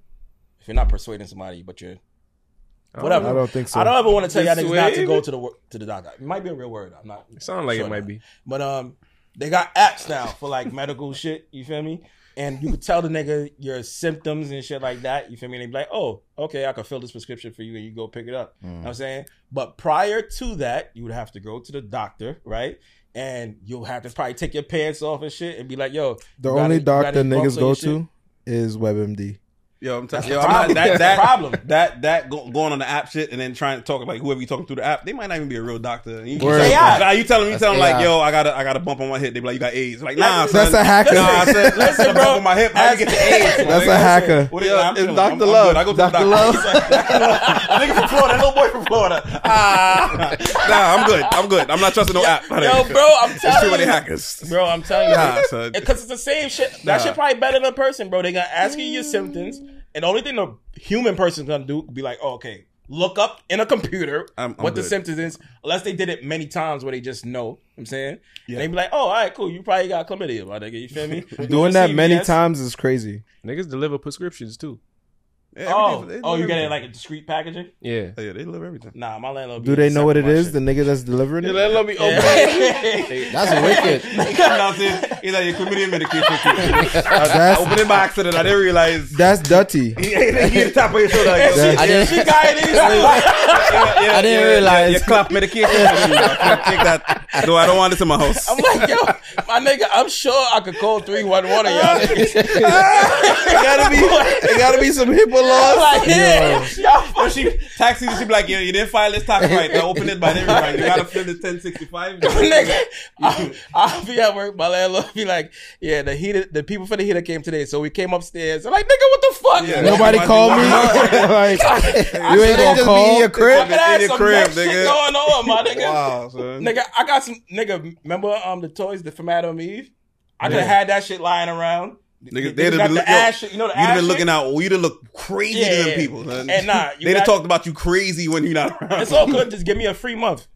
Speaker 3: If you're not persuading somebody, but you're whatever.
Speaker 4: I don't think so.
Speaker 3: I don't ever want to tell y'all niggas not to go to the to the doctor. It might be a real word. I'm not.
Speaker 2: It sounds like
Speaker 3: sure
Speaker 2: it might
Speaker 3: now.
Speaker 2: be.
Speaker 3: But um, they got apps now for like medical shit. You feel me? And you could tell the nigga your symptoms and shit like that. You feel me? And they be like, oh, okay, I can fill this prescription for you, and you go pick it up. You know what I'm saying? But prior to that, you would have to go to the doctor, right? And you'll have to probably take your pants off and shit, and be like, yo,
Speaker 4: The only
Speaker 3: any- you got
Speaker 4: doctor niggas go
Speaker 3: your shit?
Speaker 4: to is WebMD.
Speaker 5: Yo, I'm telling
Speaker 3: That's
Speaker 5: you,
Speaker 3: the
Speaker 5: I'm not, that that
Speaker 3: problem.
Speaker 5: that that go, going on the app shit and then trying to talk like whoever you talking through the app, they might not even be a real doctor. And You, you,
Speaker 4: Word.
Speaker 5: tell, nah, you tell them, you tell them like,
Speaker 7: AI.
Speaker 5: yo, I got a, I got a bump on my hip. They be like, you got AIDS. Like, nah,
Speaker 4: That's
Speaker 5: son.
Speaker 4: a hacker.
Speaker 5: Nah, son.
Speaker 3: Listen,
Speaker 5: Listen,
Speaker 3: bro.
Speaker 5: bro, on my hip. How you get the AIDS?
Speaker 4: That's a hacker.
Speaker 5: What is,
Speaker 4: Yeah,
Speaker 5: I'm
Speaker 4: it's. Dr.
Speaker 5: I'm- I'm
Speaker 4: Love.
Speaker 5: good. I go to Doctor
Speaker 4: Love.
Speaker 5: Nigga from Florida, little boy from Florida. Ah, nah, I'm good. I'm good. I'm not trusting no app.
Speaker 3: Yo, bro, I'm
Speaker 5: There's
Speaker 3: telling
Speaker 5: too many
Speaker 3: you.
Speaker 5: hackers.
Speaker 3: Bro, I'm telling you,
Speaker 5: Nah,
Speaker 3: because it's the same shit. That
Speaker 5: Nah.
Speaker 3: shit probably better than a person, bro. They gonna ask you your symptoms, and the only thing the human person's gonna do be like, oh, okay, look up in a computer
Speaker 5: I'm- I'm
Speaker 3: what the symptoms is, unless they did it many times where they just know. You know what I'm saying,
Speaker 5: Yeah.
Speaker 3: and they be like, oh, all right, cool, you probably got chlamydia, my nigga. You feel me?
Speaker 4: Doing
Speaker 3: to
Speaker 4: that many times is crazy.
Speaker 2: Niggas deliver prescriptions too.
Speaker 5: Yeah,
Speaker 3: Oh, oh, you
Speaker 5: deliver
Speaker 3: get it
Speaker 5: everything.
Speaker 3: like a discreet packaging?
Speaker 2: Yeah.
Speaker 5: Oh, yeah, they deliver everything.
Speaker 3: Nah, my landlord.
Speaker 4: Do they know what it is? The nigga that's delivering it.
Speaker 2: Let me oh, open
Speaker 7: That's wicked.
Speaker 5: He's like your chlamydia medication. kit. I
Speaker 4: That's
Speaker 5: opened it by accident. I didn't realize.
Speaker 4: that's dirty.
Speaker 5: He he hit the top of your shoulder. Like,
Speaker 4: That's-
Speaker 7: I didn't.
Speaker 3: She got it.
Speaker 7: I didn't realize.
Speaker 5: Your clap medication. Take that. No, I don't want this in my house.
Speaker 3: I'm like, yo, my nigga, I'm sure I could call 311 of y'all niggas.
Speaker 4: it gotta be. It gotta be some HIPAA
Speaker 3: I'm
Speaker 4: laws.
Speaker 3: like, yeah, y'all
Speaker 5: Or she taxi, she be like, yeah, you didn't file this tax right. They open it by every right. You gotta fill the 1065.
Speaker 3: nigga. I, I'll be at work. My landlord be like, "Yeah, the heater, the people for the heater came today, so we came upstairs." I'm like, "Nigga, what the fuck?"
Speaker 5: Yeah.
Speaker 4: Nobody called me. like you ain't gonna
Speaker 7: just
Speaker 4: call.
Speaker 7: Be in your
Speaker 3: I
Speaker 7: crib.
Speaker 5: in your
Speaker 3: some
Speaker 5: crib,
Speaker 3: next shit going on, my nigga.
Speaker 5: Wow, son.
Speaker 3: Nigga, I got some nigga. Remember um the toys that from Adam and Eve? I could have had that shit lying around.
Speaker 5: Nigga, they'd have been,
Speaker 3: the
Speaker 5: look- yo,
Speaker 3: shit. You know the
Speaker 5: You'd have
Speaker 3: ass
Speaker 5: been
Speaker 3: shit?
Speaker 5: looking out. You'd have looked crazy
Speaker 3: Yeah,
Speaker 5: to them
Speaker 3: yeah.
Speaker 5: people. son.
Speaker 3: And nah,
Speaker 5: they'd have talked about you crazy when you're not around.
Speaker 3: It's all good. Just give me a free month.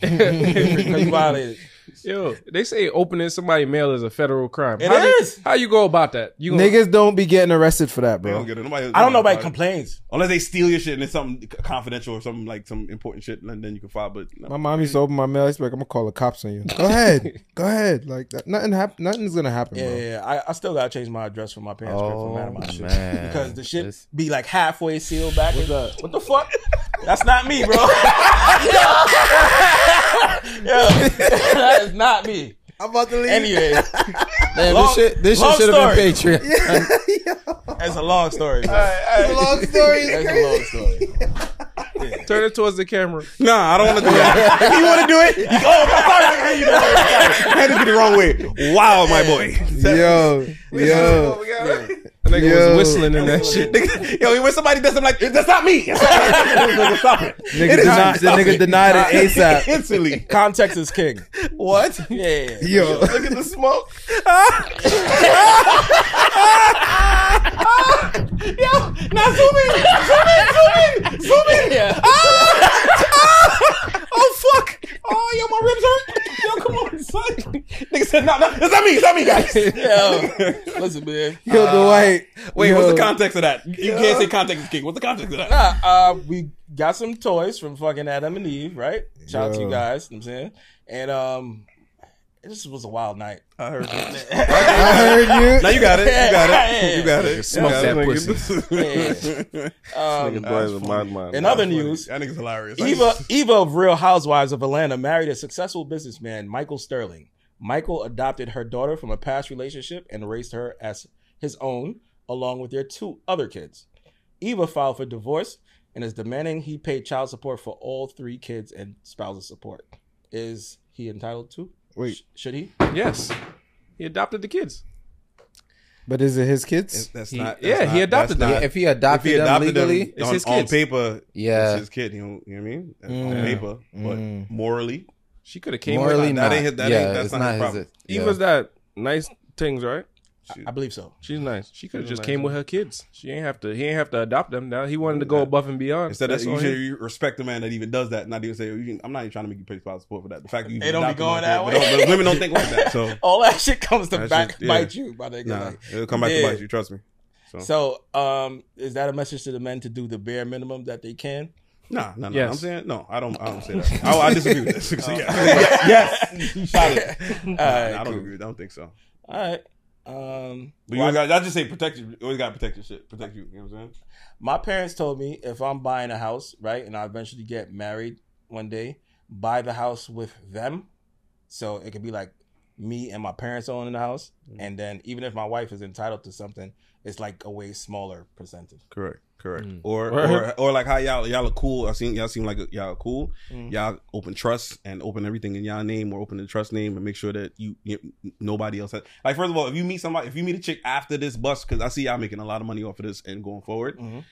Speaker 3: Because you violated.
Speaker 2: Yo, they say opening somebody's mail is a federal crime.
Speaker 3: It
Speaker 2: how do-
Speaker 3: is.
Speaker 2: how you go about that? You gonna-
Speaker 4: Niggas don't be getting arrested for that,
Speaker 5: They don't
Speaker 4: bro.
Speaker 5: get it. Nobody,
Speaker 3: I don't know nobody
Speaker 5: nobody-
Speaker 3: complains.
Speaker 5: Unless they steal your shit and it's something confidential or something like some important shit, and then you can file. But no.
Speaker 4: My mom used to open my mail. She's like, "I'm gonna call the cops on you." Go ahead, go ahead. Like that, nothing hap- Nothing's gonna happen,
Speaker 3: Yeah,
Speaker 4: bro.
Speaker 3: yeah, yeah. I, I still gotta change my address for my parents' crib
Speaker 7: Oh,
Speaker 3: from my shit.
Speaker 7: man.
Speaker 3: Because the shit
Speaker 7: This-
Speaker 3: be like halfway sealed back. What the, what the fuck? That's not me, bro. Yo, that is not me.
Speaker 4: I'm about to leave.
Speaker 3: Anyway,
Speaker 7: Man,
Speaker 3: Long-
Speaker 7: this shit, this shit should have been
Speaker 3: story.
Speaker 7: Patreon.
Speaker 3: that's a long story. Bro.
Speaker 4: long story.
Speaker 3: That's a long story.
Speaker 2: turn it towards the camera.
Speaker 5: Nah, I don't want to do that. if you want to do it, you go. Oh, I'm sorry. I had you. I had to get it the wrong way. Wow, my boy.
Speaker 4: Yo, yo,
Speaker 2: The nigga
Speaker 4: Yo.
Speaker 2: was whistling in that shit.
Speaker 5: Nigga, Yo, when somebody does something like that's not me. Nigga, Stop it.
Speaker 4: nigga,
Speaker 5: It is
Speaker 4: denied, the
Speaker 5: Stop
Speaker 4: nigga
Speaker 5: it.
Speaker 4: denied it ASAP.
Speaker 5: Instantly.
Speaker 3: Context is king.
Speaker 5: What?
Speaker 3: Yeah.
Speaker 4: Yo,
Speaker 5: Look at the smoke. Yo, now zoom in, zoom in, zoom in, zoom in.
Speaker 3: Yeah. Ah! Ah!
Speaker 5: Oh fuck! Oh, yo, my ribs hurt. Yo, come on, son. Nigga said, no, no, it's not me, it's not me, guys.
Speaker 3: Yo, listen, man.
Speaker 4: yo, Dwight.
Speaker 5: Wait,
Speaker 4: yo.
Speaker 5: what's the context of that? You can't say context is king. What's the context of that?
Speaker 3: Nah, uh, we got some toys from fucking Adam and Eve, right? Shout out to you guys. You know what I'm saying, and um, this was a wild night.
Speaker 5: I heard it.
Speaker 4: I heard you.
Speaker 5: Now you got it. You got it. You got it.
Speaker 2: Smoke
Speaker 5: You got
Speaker 2: that
Speaker 5: it.
Speaker 2: pussy.
Speaker 3: Um,
Speaker 2: Boys of my mind.
Speaker 3: in other news,
Speaker 5: That nigga's hilarious.
Speaker 3: Eva, Eva of Real Housewives of Atlanta married a successful businessman, Michael Sterling. Michael adopted her daughter from a past relationship and raised her as his own, along with their two other kids. Eva filed for divorce and is demanding he pay child support for all three kids and spousal support. Is he entitled to?
Speaker 4: Wait.
Speaker 3: Sh- should he?
Speaker 2: Yes, he adopted the kids.
Speaker 4: But is it his kids?
Speaker 5: That's
Speaker 2: He-
Speaker 5: not.
Speaker 2: yeah,
Speaker 5: that's
Speaker 2: he
Speaker 5: not-
Speaker 2: adopted
Speaker 5: that's
Speaker 2: them.
Speaker 5: not-
Speaker 7: if he adopted,
Speaker 5: if he adopted
Speaker 7: them
Speaker 5: them
Speaker 7: legally,
Speaker 2: It's
Speaker 5: on,
Speaker 2: his
Speaker 5: on
Speaker 2: kids.
Speaker 5: paper,
Speaker 7: Yeah.
Speaker 5: it's his kid. You know, you know what I mean? On paper, but
Speaker 4: Mm.
Speaker 5: morally,
Speaker 2: She could have came
Speaker 7: morally
Speaker 2: with
Speaker 5: that ain't his- that
Speaker 7: yeah,
Speaker 5: ain't- that's
Speaker 7: it's
Speaker 5: not
Speaker 7: not
Speaker 5: his
Speaker 7: his.
Speaker 5: problem.
Speaker 7: yeah.
Speaker 2: Eva's that nice things, right?
Speaker 3: I believe so.
Speaker 2: She's nice. She could have just
Speaker 5: nice,
Speaker 2: came with her kids. She ain't have to. He ain't have to adopt them. Now he wanted to go above and beyond.
Speaker 5: instead of
Speaker 2: That's
Speaker 5: you should you respect the man that even does that, not even say, you can- I'm not even trying to make you pay child support for that. The fact that you
Speaker 3: They don't be going that
Speaker 5: kid,
Speaker 3: way.
Speaker 5: don't- but women don't think like that. So
Speaker 3: All that shit comes to
Speaker 5: That's
Speaker 3: back,
Speaker 5: just- yeah.
Speaker 3: bite you, my nigga.
Speaker 5: nah,
Speaker 3: Like,
Speaker 5: it'll come back
Speaker 3: Yeah.
Speaker 5: to bite you. Trust me. So,
Speaker 3: So, um, is that a message to the men to do the bare minimum that they can?
Speaker 5: nah, no, nah.
Speaker 2: Yes.
Speaker 5: I'm saying no. I don't. I don't say that. I, I disagree with this. So, yeah. yes, you shot it.
Speaker 3: All
Speaker 5: Nah,
Speaker 3: right,
Speaker 5: I don't
Speaker 3: cool.
Speaker 5: agree. with that. I don't think so.
Speaker 3: All right. Um,
Speaker 5: But you always got, I just say protect you. You always got to protect your shit. Protect you. You know what I'm saying?
Speaker 3: my parents told me if I'm buying a house, right, and I eventually get married one day, buy the house with them. So it could be like me and my parents owning the house,
Speaker 5: Mm-hmm.
Speaker 3: and then even if my wife is entitled to something, it's like a way smaller percentage.
Speaker 5: Correct. Correct.
Speaker 2: Mm.
Speaker 5: Or,
Speaker 2: Word.
Speaker 5: or or like how y'all y'all are cool. I seen y'all seem like y'all are cool.
Speaker 3: Mm.
Speaker 5: Y'all open trust and open everything in y'all name or open the trust name and make sure that you, you nobody else has. Like first of all, if you meet somebody, if you meet a chick after this bus, because I see y'all making a lot of money off of this and going forward,
Speaker 3: Mhm.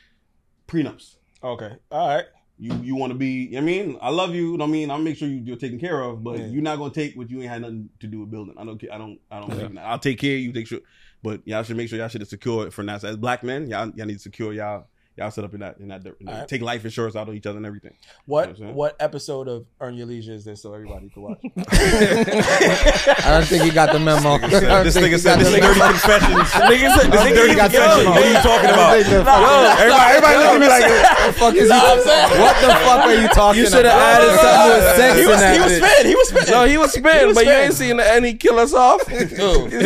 Speaker 5: prenups.
Speaker 3: Okay. All right.
Speaker 5: You you want to be? I mean, I love you. I mean, I'll make sure you, you're taken care of, but
Speaker 3: Yeah.
Speaker 5: you're not gonna take what you ain't had nothing to do with building. I don't. I don't. I don't. in. I'll take care of you. Take sure, but y'all should make sure y'all shit is secure for now. So as black men, y'all y'all need to secure y'all y'all set up in that in that, in that
Speaker 3: Alright.
Speaker 5: take life insurance out of each other and everything.
Speaker 3: What
Speaker 5: You know what
Speaker 3: what episode of Earn Your Leisure is this so everybody can watch?
Speaker 7: I don't think he got the memo.
Speaker 5: This nigga said this
Speaker 7: the
Speaker 5: dirty
Speaker 7: memo.
Speaker 5: confessions.
Speaker 2: Nigga said,
Speaker 7: I think he got the memo.
Speaker 5: What are you talking about?
Speaker 7: I don't think the fuck-
Speaker 2: everybody, everybody look at me like,
Speaker 7: What the fuck is you? What the fuck are you talking
Speaker 4: You should have added something with sex
Speaker 3: he
Speaker 4: in that
Speaker 3: he was
Speaker 4: bitch.
Speaker 3: spitting. He was spitting.
Speaker 2: no, he was spitting, but you ain't seen any kill us off. he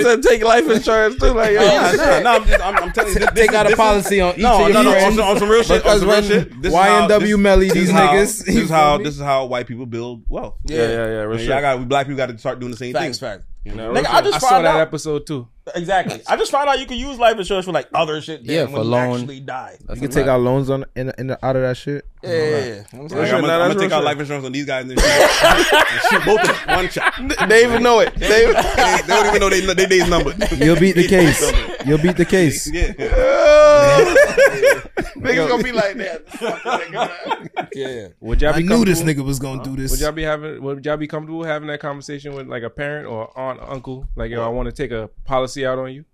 Speaker 2: said take life insurance too. Like, yo,
Speaker 5: no, nah, nah, I'm, just, I'm, I'm telling you, this,
Speaker 4: Take out a policy on each
Speaker 5: No,
Speaker 4: of
Speaker 5: no,
Speaker 4: your
Speaker 5: no, on
Speaker 4: friends.
Speaker 5: Some, on some real shit. On some real shit. This
Speaker 4: YNW Melly, these niggas.
Speaker 5: This is how this is how white people build wealth.
Speaker 2: yeah, yeah, yeah. real
Speaker 5: And
Speaker 2: shit.
Speaker 5: y'all got we black people got to start doing the same
Speaker 3: Facts,
Speaker 5: thing.
Speaker 3: facts.
Speaker 5: You know?
Speaker 3: Nigga, I just
Speaker 2: I saw
Speaker 3: found
Speaker 2: that
Speaker 3: out
Speaker 2: episode too.
Speaker 3: exactly. I just found out you can use life insurance for like other shit. than
Speaker 7: Yeah,
Speaker 3: when
Speaker 7: for
Speaker 3: you
Speaker 7: loan.
Speaker 3: actually die.
Speaker 4: You can take out loans on in, in the, out of that shit.
Speaker 3: Yeah, yeah, yeah. You know what I'm
Speaker 5: Like, I'm, gonna, I'm gonna take out life insurance on these guys and shoot, and shoot both of them one shot.
Speaker 2: They even know it. They,
Speaker 5: They, they don't even know they they day's number.
Speaker 4: You'll beat the case. You'll beat the case.
Speaker 5: Yeah.
Speaker 2: niggas gonna be like that.
Speaker 3: Yeah.
Speaker 2: Would y'all be I
Speaker 4: knew this nigga was gonna do this.
Speaker 2: Would y'all be having? Would y'all be comfortable having that conversation with like a parent or aunt, uncle? Like, yo, I want to take a policy out on you.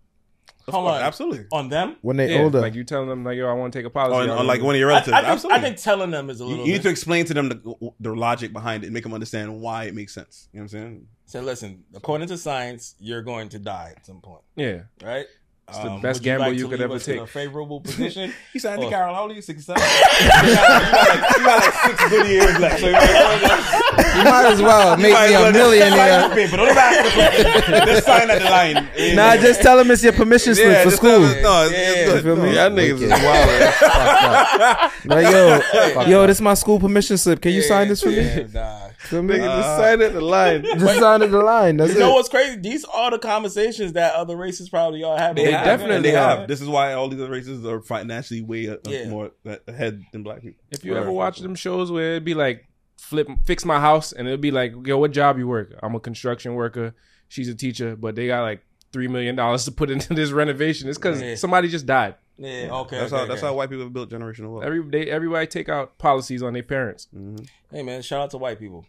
Speaker 3: Hold on.
Speaker 5: Absolutely.
Speaker 3: On them?
Speaker 4: When they
Speaker 2: Yeah,
Speaker 4: older,
Speaker 2: like you telling them like, yo, I want to take a policy
Speaker 5: On,
Speaker 2: out
Speaker 5: on like
Speaker 2: you.
Speaker 5: one of your
Speaker 3: I,
Speaker 5: relatives.
Speaker 3: I think,
Speaker 5: Absolutely.
Speaker 3: I think telling them is a
Speaker 5: you,
Speaker 3: little
Speaker 5: you need
Speaker 3: bit.
Speaker 5: to explain to them the, the logic behind it, make them understand why it makes sense. You know what I'm saying?
Speaker 3: Say, listen, according to science, you're going to die at some point,
Speaker 2: yeah,
Speaker 3: right?
Speaker 2: It's the um, best
Speaker 3: would you
Speaker 2: gamble
Speaker 3: like
Speaker 2: you
Speaker 3: to
Speaker 2: could
Speaker 3: leave
Speaker 2: ever
Speaker 3: us in
Speaker 2: take.
Speaker 3: A favorable position.
Speaker 5: He signed Auntie
Speaker 3: Oh.
Speaker 5: Carol, how old are you? 67? you, got, you, got like, you got like six good years left. So you might as well-
Speaker 7: You might as well make
Speaker 5: might
Speaker 7: me
Speaker 5: well
Speaker 7: a millionaire.
Speaker 5: sign the paper. Don't ask the Just sign at the line.
Speaker 4: nah, just tell him it's your permission slip
Speaker 5: yeah,
Speaker 4: for school.
Speaker 5: them- No, it's,
Speaker 3: Yeah.
Speaker 5: it's good.
Speaker 4: Feel me?
Speaker 5: No.
Speaker 2: y'all niggas is wild.
Speaker 7: Fucked.
Speaker 4: Like yo, yo, this is my school permission slip. Can you sign this for me?
Speaker 3: Yeah, nah.
Speaker 4: Feel me?
Speaker 2: Niggas just signed at the line.
Speaker 4: Just sign at the line. That's
Speaker 3: You know what's crazy? These are the conversations that other races probably all have.
Speaker 5: They,
Speaker 2: They
Speaker 5: have,
Speaker 2: definitely
Speaker 5: they
Speaker 2: have.
Speaker 5: have. This is why all these other races are financially way uh,
Speaker 3: Yeah.
Speaker 5: more ahead than black people.
Speaker 2: If you ever watch them shows where it'd be like flip fix my house and it'd be like, yo, what job you work? I'm a construction worker. She's a teacher, but they got like three million dollars to put into this renovation. It's because
Speaker 3: Yeah.
Speaker 2: somebody just died.
Speaker 3: Yeah, okay.
Speaker 5: That's
Speaker 3: okay,
Speaker 5: how that's how white people have built generational wealth.
Speaker 2: Every they everybody take out policies on their parents.
Speaker 3: Hey man, shout out to white people.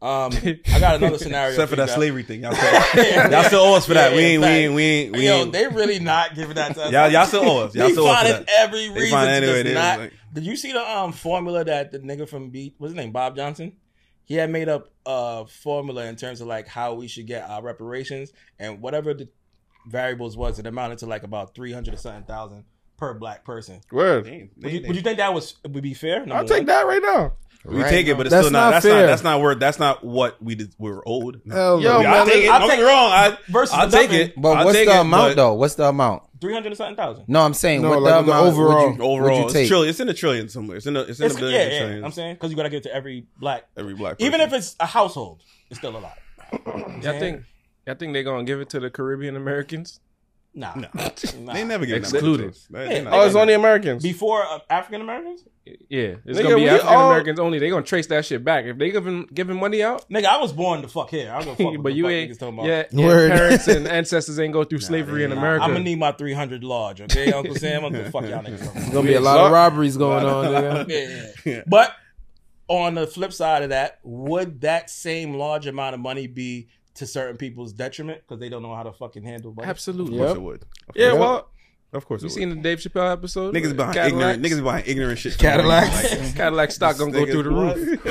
Speaker 3: Um, I got another scenario.
Speaker 5: Except for
Speaker 3: you
Speaker 5: that
Speaker 3: guys.
Speaker 5: slavery thing, y'all still, y'all still owe us for that.
Speaker 3: Yeah,
Speaker 5: we ain't, we ain't, we ain't, we
Speaker 3: Yo,
Speaker 5: ain't.
Speaker 3: they really not giving that to us.
Speaker 5: Y'all, y'all still owe us. Y'all
Speaker 3: They
Speaker 5: still owe us for
Speaker 3: finding
Speaker 5: that.
Speaker 3: every reason
Speaker 5: find
Speaker 3: to
Speaker 5: anyway, they
Speaker 3: not.
Speaker 5: like-
Speaker 3: Did you see the um formula that the nigga from Beat, what's his name, Bob Johnson? He had made up a formula in terms of like how we should get our reparations and whatever the variables was, it amounted to like about three hundred or something thousand per black person.
Speaker 2: Word.
Speaker 5: They-
Speaker 3: Would you, would you think that was would be fair?
Speaker 2: I'll
Speaker 3: Number
Speaker 2: take
Speaker 3: one?
Speaker 2: that right now.
Speaker 5: We
Speaker 7: Right.
Speaker 5: take it, but it's
Speaker 4: That's
Speaker 5: still not.
Speaker 4: not
Speaker 5: That's
Speaker 4: fair.
Speaker 5: not. That's not worth. That's not what we did. We were owed.
Speaker 4: Hell
Speaker 2: Yo,
Speaker 4: no.
Speaker 2: man,
Speaker 5: I'll take it.
Speaker 3: I'll
Speaker 5: Don't get
Speaker 3: take-
Speaker 5: me wrong. I,
Speaker 3: versus
Speaker 5: I'll take
Speaker 3: nothing.
Speaker 5: it.
Speaker 7: But
Speaker 5: I'll
Speaker 7: what's
Speaker 5: take
Speaker 7: the
Speaker 5: it,
Speaker 7: amount though? What's the amount?
Speaker 3: Three hundred something thousand.
Speaker 7: No, I'm saying
Speaker 4: No,
Speaker 7: what
Speaker 4: like
Speaker 7: the
Speaker 4: the
Speaker 7: amount
Speaker 4: overall-
Speaker 7: would you,
Speaker 5: Overall,
Speaker 7: would you
Speaker 5: it's
Speaker 7: take?
Speaker 5: trillion. It's in a trillion somewhere. It's in a It's in
Speaker 3: It's,
Speaker 5: the
Speaker 3: yeah, yeah.
Speaker 5: trillions.
Speaker 3: I'm saying because you gotta give it to every black,
Speaker 5: every black.
Speaker 3: even if it's a household, it's still a lot.
Speaker 2: Y'all think y'all think they're gonna give it to the Caribbean Americans?
Speaker 3: Nah,
Speaker 5: No.
Speaker 3: Nah.
Speaker 5: they never get
Speaker 2: Excluded.
Speaker 3: Yeah,
Speaker 2: Oh, it's only Americans.
Speaker 3: before uh, African Americans.
Speaker 2: yeah, it's Nigga, gonna be African Americans only. They gonna trace that shit back. If they giving giving money out,
Speaker 3: Nigga, I was born to fuck here. I'm gonna fuck.
Speaker 2: but you ain't.
Speaker 3: Talking about.
Speaker 2: Yeah, yeah
Speaker 4: Word.
Speaker 2: parents and ancestors ain't go through slavery in America.
Speaker 3: I'm gonna need my 300 large, okay, Uncle Sam? I'm gonna fuck y'all niggas.
Speaker 4: There's gonna be a lot of robberies going on. Nigga.
Speaker 3: Yeah, yeah. But on the flip side of that, would that same large amount of money be to certain people's detriment because they don't know how to fucking handle money?
Speaker 2: Absolutely.
Speaker 5: Of course
Speaker 4: Yep.
Speaker 5: it would. Of
Speaker 2: Yeah,
Speaker 5: course.
Speaker 2: well,
Speaker 5: of course
Speaker 2: you seen the Dave Chappelle episode?
Speaker 5: Niggas behind
Speaker 2: Cadillacs?
Speaker 5: ignorant. Niggas behind ignorant shit.
Speaker 7: Cadillacs.
Speaker 2: Cadillac stock gonna go through the
Speaker 5: what?
Speaker 2: roof.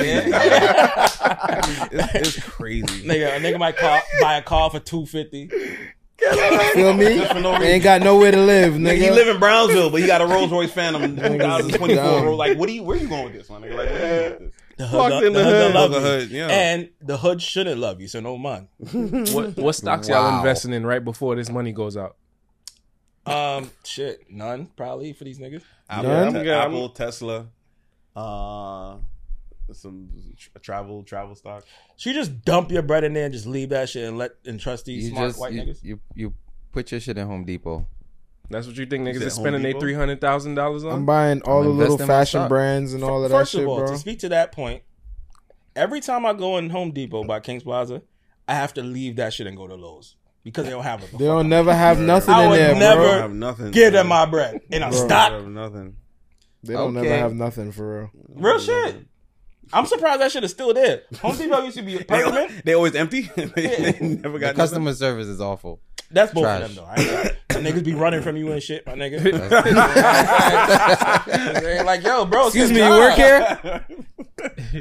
Speaker 5: it's, it's crazy.
Speaker 3: Nigga, a nigga might call, buy a car for 250.
Speaker 4: Feel me? They ain't got nowhere to live,
Speaker 5: Nigga,
Speaker 4: nigga.
Speaker 5: he live in Brownsville, but he got a Rolls Royce Phantom 2024. Like, what do you? Where you going with this, my nigga? Like, where you going with this?
Speaker 3: The
Speaker 2: Fucked
Speaker 3: hood,
Speaker 2: in
Speaker 3: the,
Speaker 2: the
Speaker 3: hood,
Speaker 2: hood.
Speaker 3: love
Speaker 5: The
Speaker 3: you.
Speaker 5: hood, yeah.
Speaker 3: And the hood shouldn't love you, so no man.
Speaker 2: What what stocks y'all investing in right before this money goes out?
Speaker 3: Um, shit, none probably for these niggas.
Speaker 5: Apple,
Speaker 4: None?
Speaker 5: Te-
Speaker 2: Yeah, I'm-
Speaker 5: Apple, Tesla, uh, some tra- travel, travel stock.
Speaker 3: So you just dump your bread in there and just leave that shit and let and trust these
Speaker 7: You
Speaker 3: smart
Speaker 7: just
Speaker 3: white
Speaker 7: you,
Speaker 3: niggas.
Speaker 7: you you put your shit in Home Depot.
Speaker 2: That's what you think niggas
Speaker 5: said
Speaker 2: is spending their three hundred thousand dollars on?
Speaker 4: I'm buying all
Speaker 7: I'm
Speaker 4: the little
Speaker 7: investing in my
Speaker 4: fashion brands and all of that
Speaker 3: First
Speaker 4: shit,
Speaker 3: of all,
Speaker 4: bro.
Speaker 3: to speak to that point, every time I go in Home Depot by Kings Plaza, I have to leave that shit and go to Lowe's because they don't have it.
Speaker 4: They don't never have nothing
Speaker 3: I
Speaker 4: in
Speaker 3: would
Speaker 4: there,
Speaker 3: never-
Speaker 4: bro.
Speaker 5: I have nothing.
Speaker 3: Give them my bread in a
Speaker 4: Bro.
Speaker 5: I
Speaker 3: stock.
Speaker 5: have nothing.
Speaker 4: They don't
Speaker 7: Okay.
Speaker 4: never have nothing for real.
Speaker 3: Real shit. I'm surprised that shit is still there. Home Depot used to be permanent.
Speaker 5: They, they always empty. they, they never
Speaker 7: The
Speaker 5: got
Speaker 7: customer service is awful.
Speaker 3: That's both
Speaker 7: Trash.
Speaker 3: of them though. I Niggas be running from you and shit, my nigga. They like, yo, bro.
Speaker 4: Excuse me,
Speaker 3: your
Speaker 4: you work here?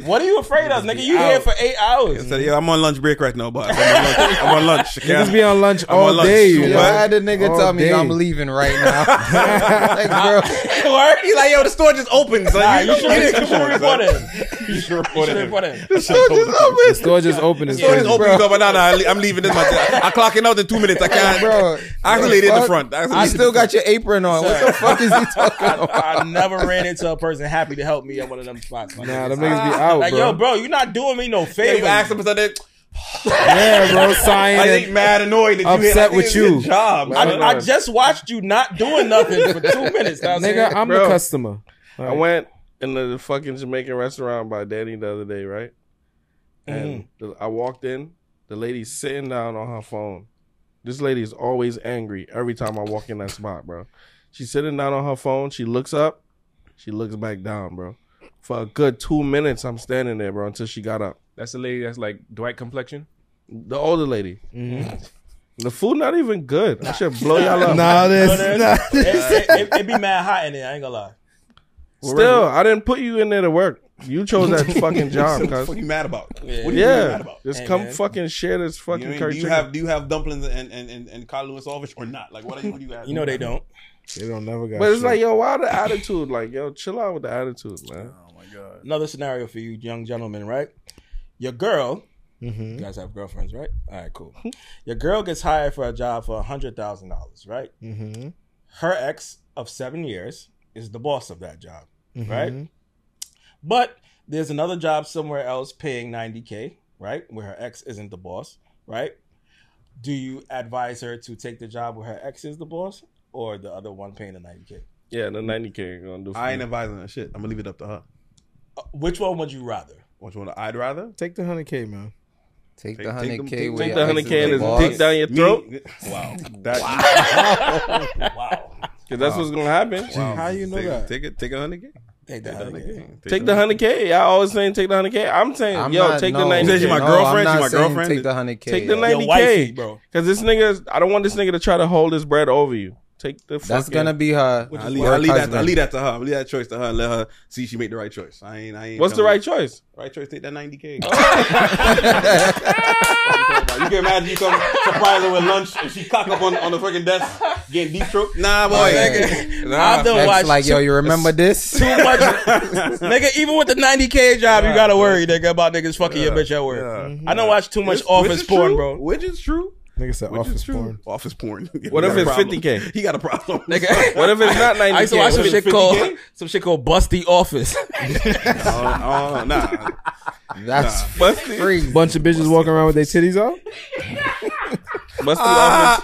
Speaker 3: What are you afraid of, nigga? You here for eight hours.
Speaker 5: I said, yeah, I'm on lunch break right now, but I'm on lunch. I'm on lunch.
Speaker 4: Niggas be on lunch
Speaker 5: I'm
Speaker 4: all
Speaker 5: on lunch.
Speaker 4: day.
Speaker 5: Yo,
Speaker 7: Yo,
Speaker 4: yo.
Speaker 7: I had the nigga
Speaker 4: All
Speaker 7: tell me
Speaker 4: day.
Speaker 7: I'm leaving right now. like, bro,
Speaker 3: Word?
Speaker 5: He's like, yo, the store just opened. So
Speaker 3: Nah,
Speaker 5: you,
Speaker 3: you should
Speaker 5: you didn't
Speaker 3: have
Speaker 5: come on,
Speaker 3: him.
Speaker 5: You should
Speaker 3: You
Speaker 5: report
Speaker 3: should
Speaker 5: it.
Speaker 3: have him.
Speaker 5: The store just opened.
Speaker 4: The store just opened. It's
Speaker 5: Store just
Speaker 4: crazy.
Speaker 5: opened. But no, no, I- I'm leaving this much. I'm clocking out in two minutes. I can't.
Speaker 7: bro.
Speaker 5: I can leave the
Speaker 7: fuck?
Speaker 5: Front. I,
Speaker 7: I still got your apron on. What the fuck is he talking
Speaker 3: I,
Speaker 7: about?
Speaker 3: I never ran into a person happy to help me at one of them spots. my
Speaker 4: Nah,
Speaker 3: nigga.
Speaker 4: them niggas be out,
Speaker 3: like,
Speaker 4: bro.
Speaker 3: yo, bro, you're not doing me no
Speaker 5: Yeah,
Speaker 3: favor.
Speaker 5: you ask him something.
Speaker 4: Yeah, bro. Sign
Speaker 5: I
Speaker 4: it.
Speaker 5: ain't mad annoyed that you
Speaker 4: Upset
Speaker 5: hit, I
Speaker 4: with
Speaker 5: your
Speaker 4: you.
Speaker 5: Job.
Speaker 3: I,
Speaker 5: son.
Speaker 3: I just watched you not doing nothing for two minutes. I'm
Speaker 4: Nigga,
Speaker 3: saying?
Speaker 4: I'm
Speaker 8: Bro.
Speaker 4: the customer.
Speaker 8: I went in the fucking Jamaican restaurant by Danny the other day, right? And mm-hmm. the, I walked in, the lady's sitting down on her phone. This lady is always angry every time I walk in that spot, bro. She's sitting down on her phone. She looks up, she looks back down, bro. For a good two minutes, I'm standing there, bro, until she got up.
Speaker 2: That's the lady that's like Dwight complexion.
Speaker 8: The older lady. Mm-hmm. The food not even good. I should blow y'all up.
Speaker 4: Nah,
Speaker 3: You know
Speaker 4: this.
Speaker 3: what
Speaker 4: Nah,
Speaker 3: it, it, it, it be mad hot in there. I ain't gonna lie.
Speaker 8: Still, I didn't put you in there to work. You chose that fucking job,
Speaker 5: What the
Speaker 8: cuz.
Speaker 5: you mad about?
Speaker 3: Yeah.
Speaker 5: What are you really mad
Speaker 8: Yeah,
Speaker 5: about?
Speaker 8: just
Speaker 3: Hey,
Speaker 8: come
Speaker 3: man.
Speaker 8: fucking share this
Speaker 5: You
Speaker 8: fucking
Speaker 5: know what I mean?
Speaker 8: curry
Speaker 5: do you
Speaker 8: chicken.
Speaker 5: have do you have dumplings and and and, and Carl Lewis Salvage or not? Like what are you? What do you have?
Speaker 3: You know they don't.
Speaker 4: They don't never got
Speaker 8: But it's
Speaker 4: shit.
Speaker 8: like, yo, why the attitude? Like, yo, chill out with the attitude, man. Oh my god.
Speaker 3: Another scenario for you, young gentlemen, right? Your girl,
Speaker 4: Mhm.
Speaker 3: you guys have girlfriends, right? All right, cool. Your girl gets hired for a job for a hundred thousand dollars, right?
Speaker 4: Mhm.
Speaker 3: Her ex of seven years is the boss of that job,
Speaker 4: Mhm.
Speaker 3: right? But there's another job somewhere else paying 90K, right? Where her ex isn't the boss, right? Do you advise her to take the job where her ex is the boss or the other one paying the 90K?
Speaker 8: Yeah, the 90K gonna do
Speaker 5: I ain't advising that shit. I'm gonna leave it up to her.
Speaker 3: Uh, which one would you rather?
Speaker 5: Which one? I'd rather
Speaker 4: Take the hundred k, man.
Speaker 7: Take
Speaker 5: Take-
Speaker 7: the hundred k.
Speaker 5: take-
Speaker 8: Take the 100K and
Speaker 7: the
Speaker 8: just dick down your throat.
Speaker 5: Me- Wow. That, wow.
Speaker 8: Cause that's what's gonna happen.
Speaker 4: How you know
Speaker 5: take,
Speaker 4: that?
Speaker 5: Take it. Take a hundred k.
Speaker 3: Take the 100K.
Speaker 8: Take the 100K. I always saying take the 100K. I'm saying,
Speaker 7: I'm
Speaker 8: yo,
Speaker 7: not-
Speaker 8: take
Speaker 7: no,
Speaker 8: the
Speaker 5: You said
Speaker 8: 90K.
Speaker 5: my
Speaker 7: no,
Speaker 5: girlfriend?
Speaker 7: I'm
Speaker 5: She
Speaker 7: not
Speaker 5: my
Speaker 7: saying
Speaker 5: girlfriend?
Speaker 7: Take the hundred k.
Speaker 8: Take the
Speaker 3: Your
Speaker 8: 90K.
Speaker 3: bro.
Speaker 8: Cause this nigga, I don't want this nigga to try to hold his bread over you. Take the
Speaker 7: That's
Speaker 8: fucking-
Speaker 7: gonna be her.
Speaker 5: I leave,
Speaker 7: work
Speaker 5: I leave that. I leave that to her. I leave that choice to her and let her see she make the right choice. I ain't. I ain't.
Speaker 8: What's the right
Speaker 5: you.
Speaker 8: choice?
Speaker 5: Right choice. Take that ninety k. You can imagine you come surprise her with lunch and she cock up on, on the freaking desk getting deep throat. Nah, boy.
Speaker 3: Nigga,
Speaker 5: Nah.
Speaker 3: I've done watched
Speaker 7: like, yo, you remember this?
Speaker 3: too much. nigga, even with the 90K job, you gotta worry, nigga, about niggas fucking your bitch at work. I don't watch too much
Speaker 5: Which-
Speaker 3: office porn,
Speaker 5: true.
Speaker 3: bro.
Speaker 5: Which is true.
Speaker 4: Nigga said
Speaker 5: Which
Speaker 4: office porn.
Speaker 5: Office porn.
Speaker 8: What if it's 50K?
Speaker 5: He got a problem.
Speaker 3: Nigga.
Speaker 8: What if it's not 90K?
Speaker 3: I used to watch some shit called
Speaker 8: 50K?
Speaker 3: some shit called Busty Office.
Speaker 5: Oh, oh, nah.
Speaker 7: That's
Speaker 8: Busty,
Speaker 7: crazy.
Speaker 4: Bunch of bitches walking around with their titties out.
Speaker 8: Busty
Speaker 5: Ah.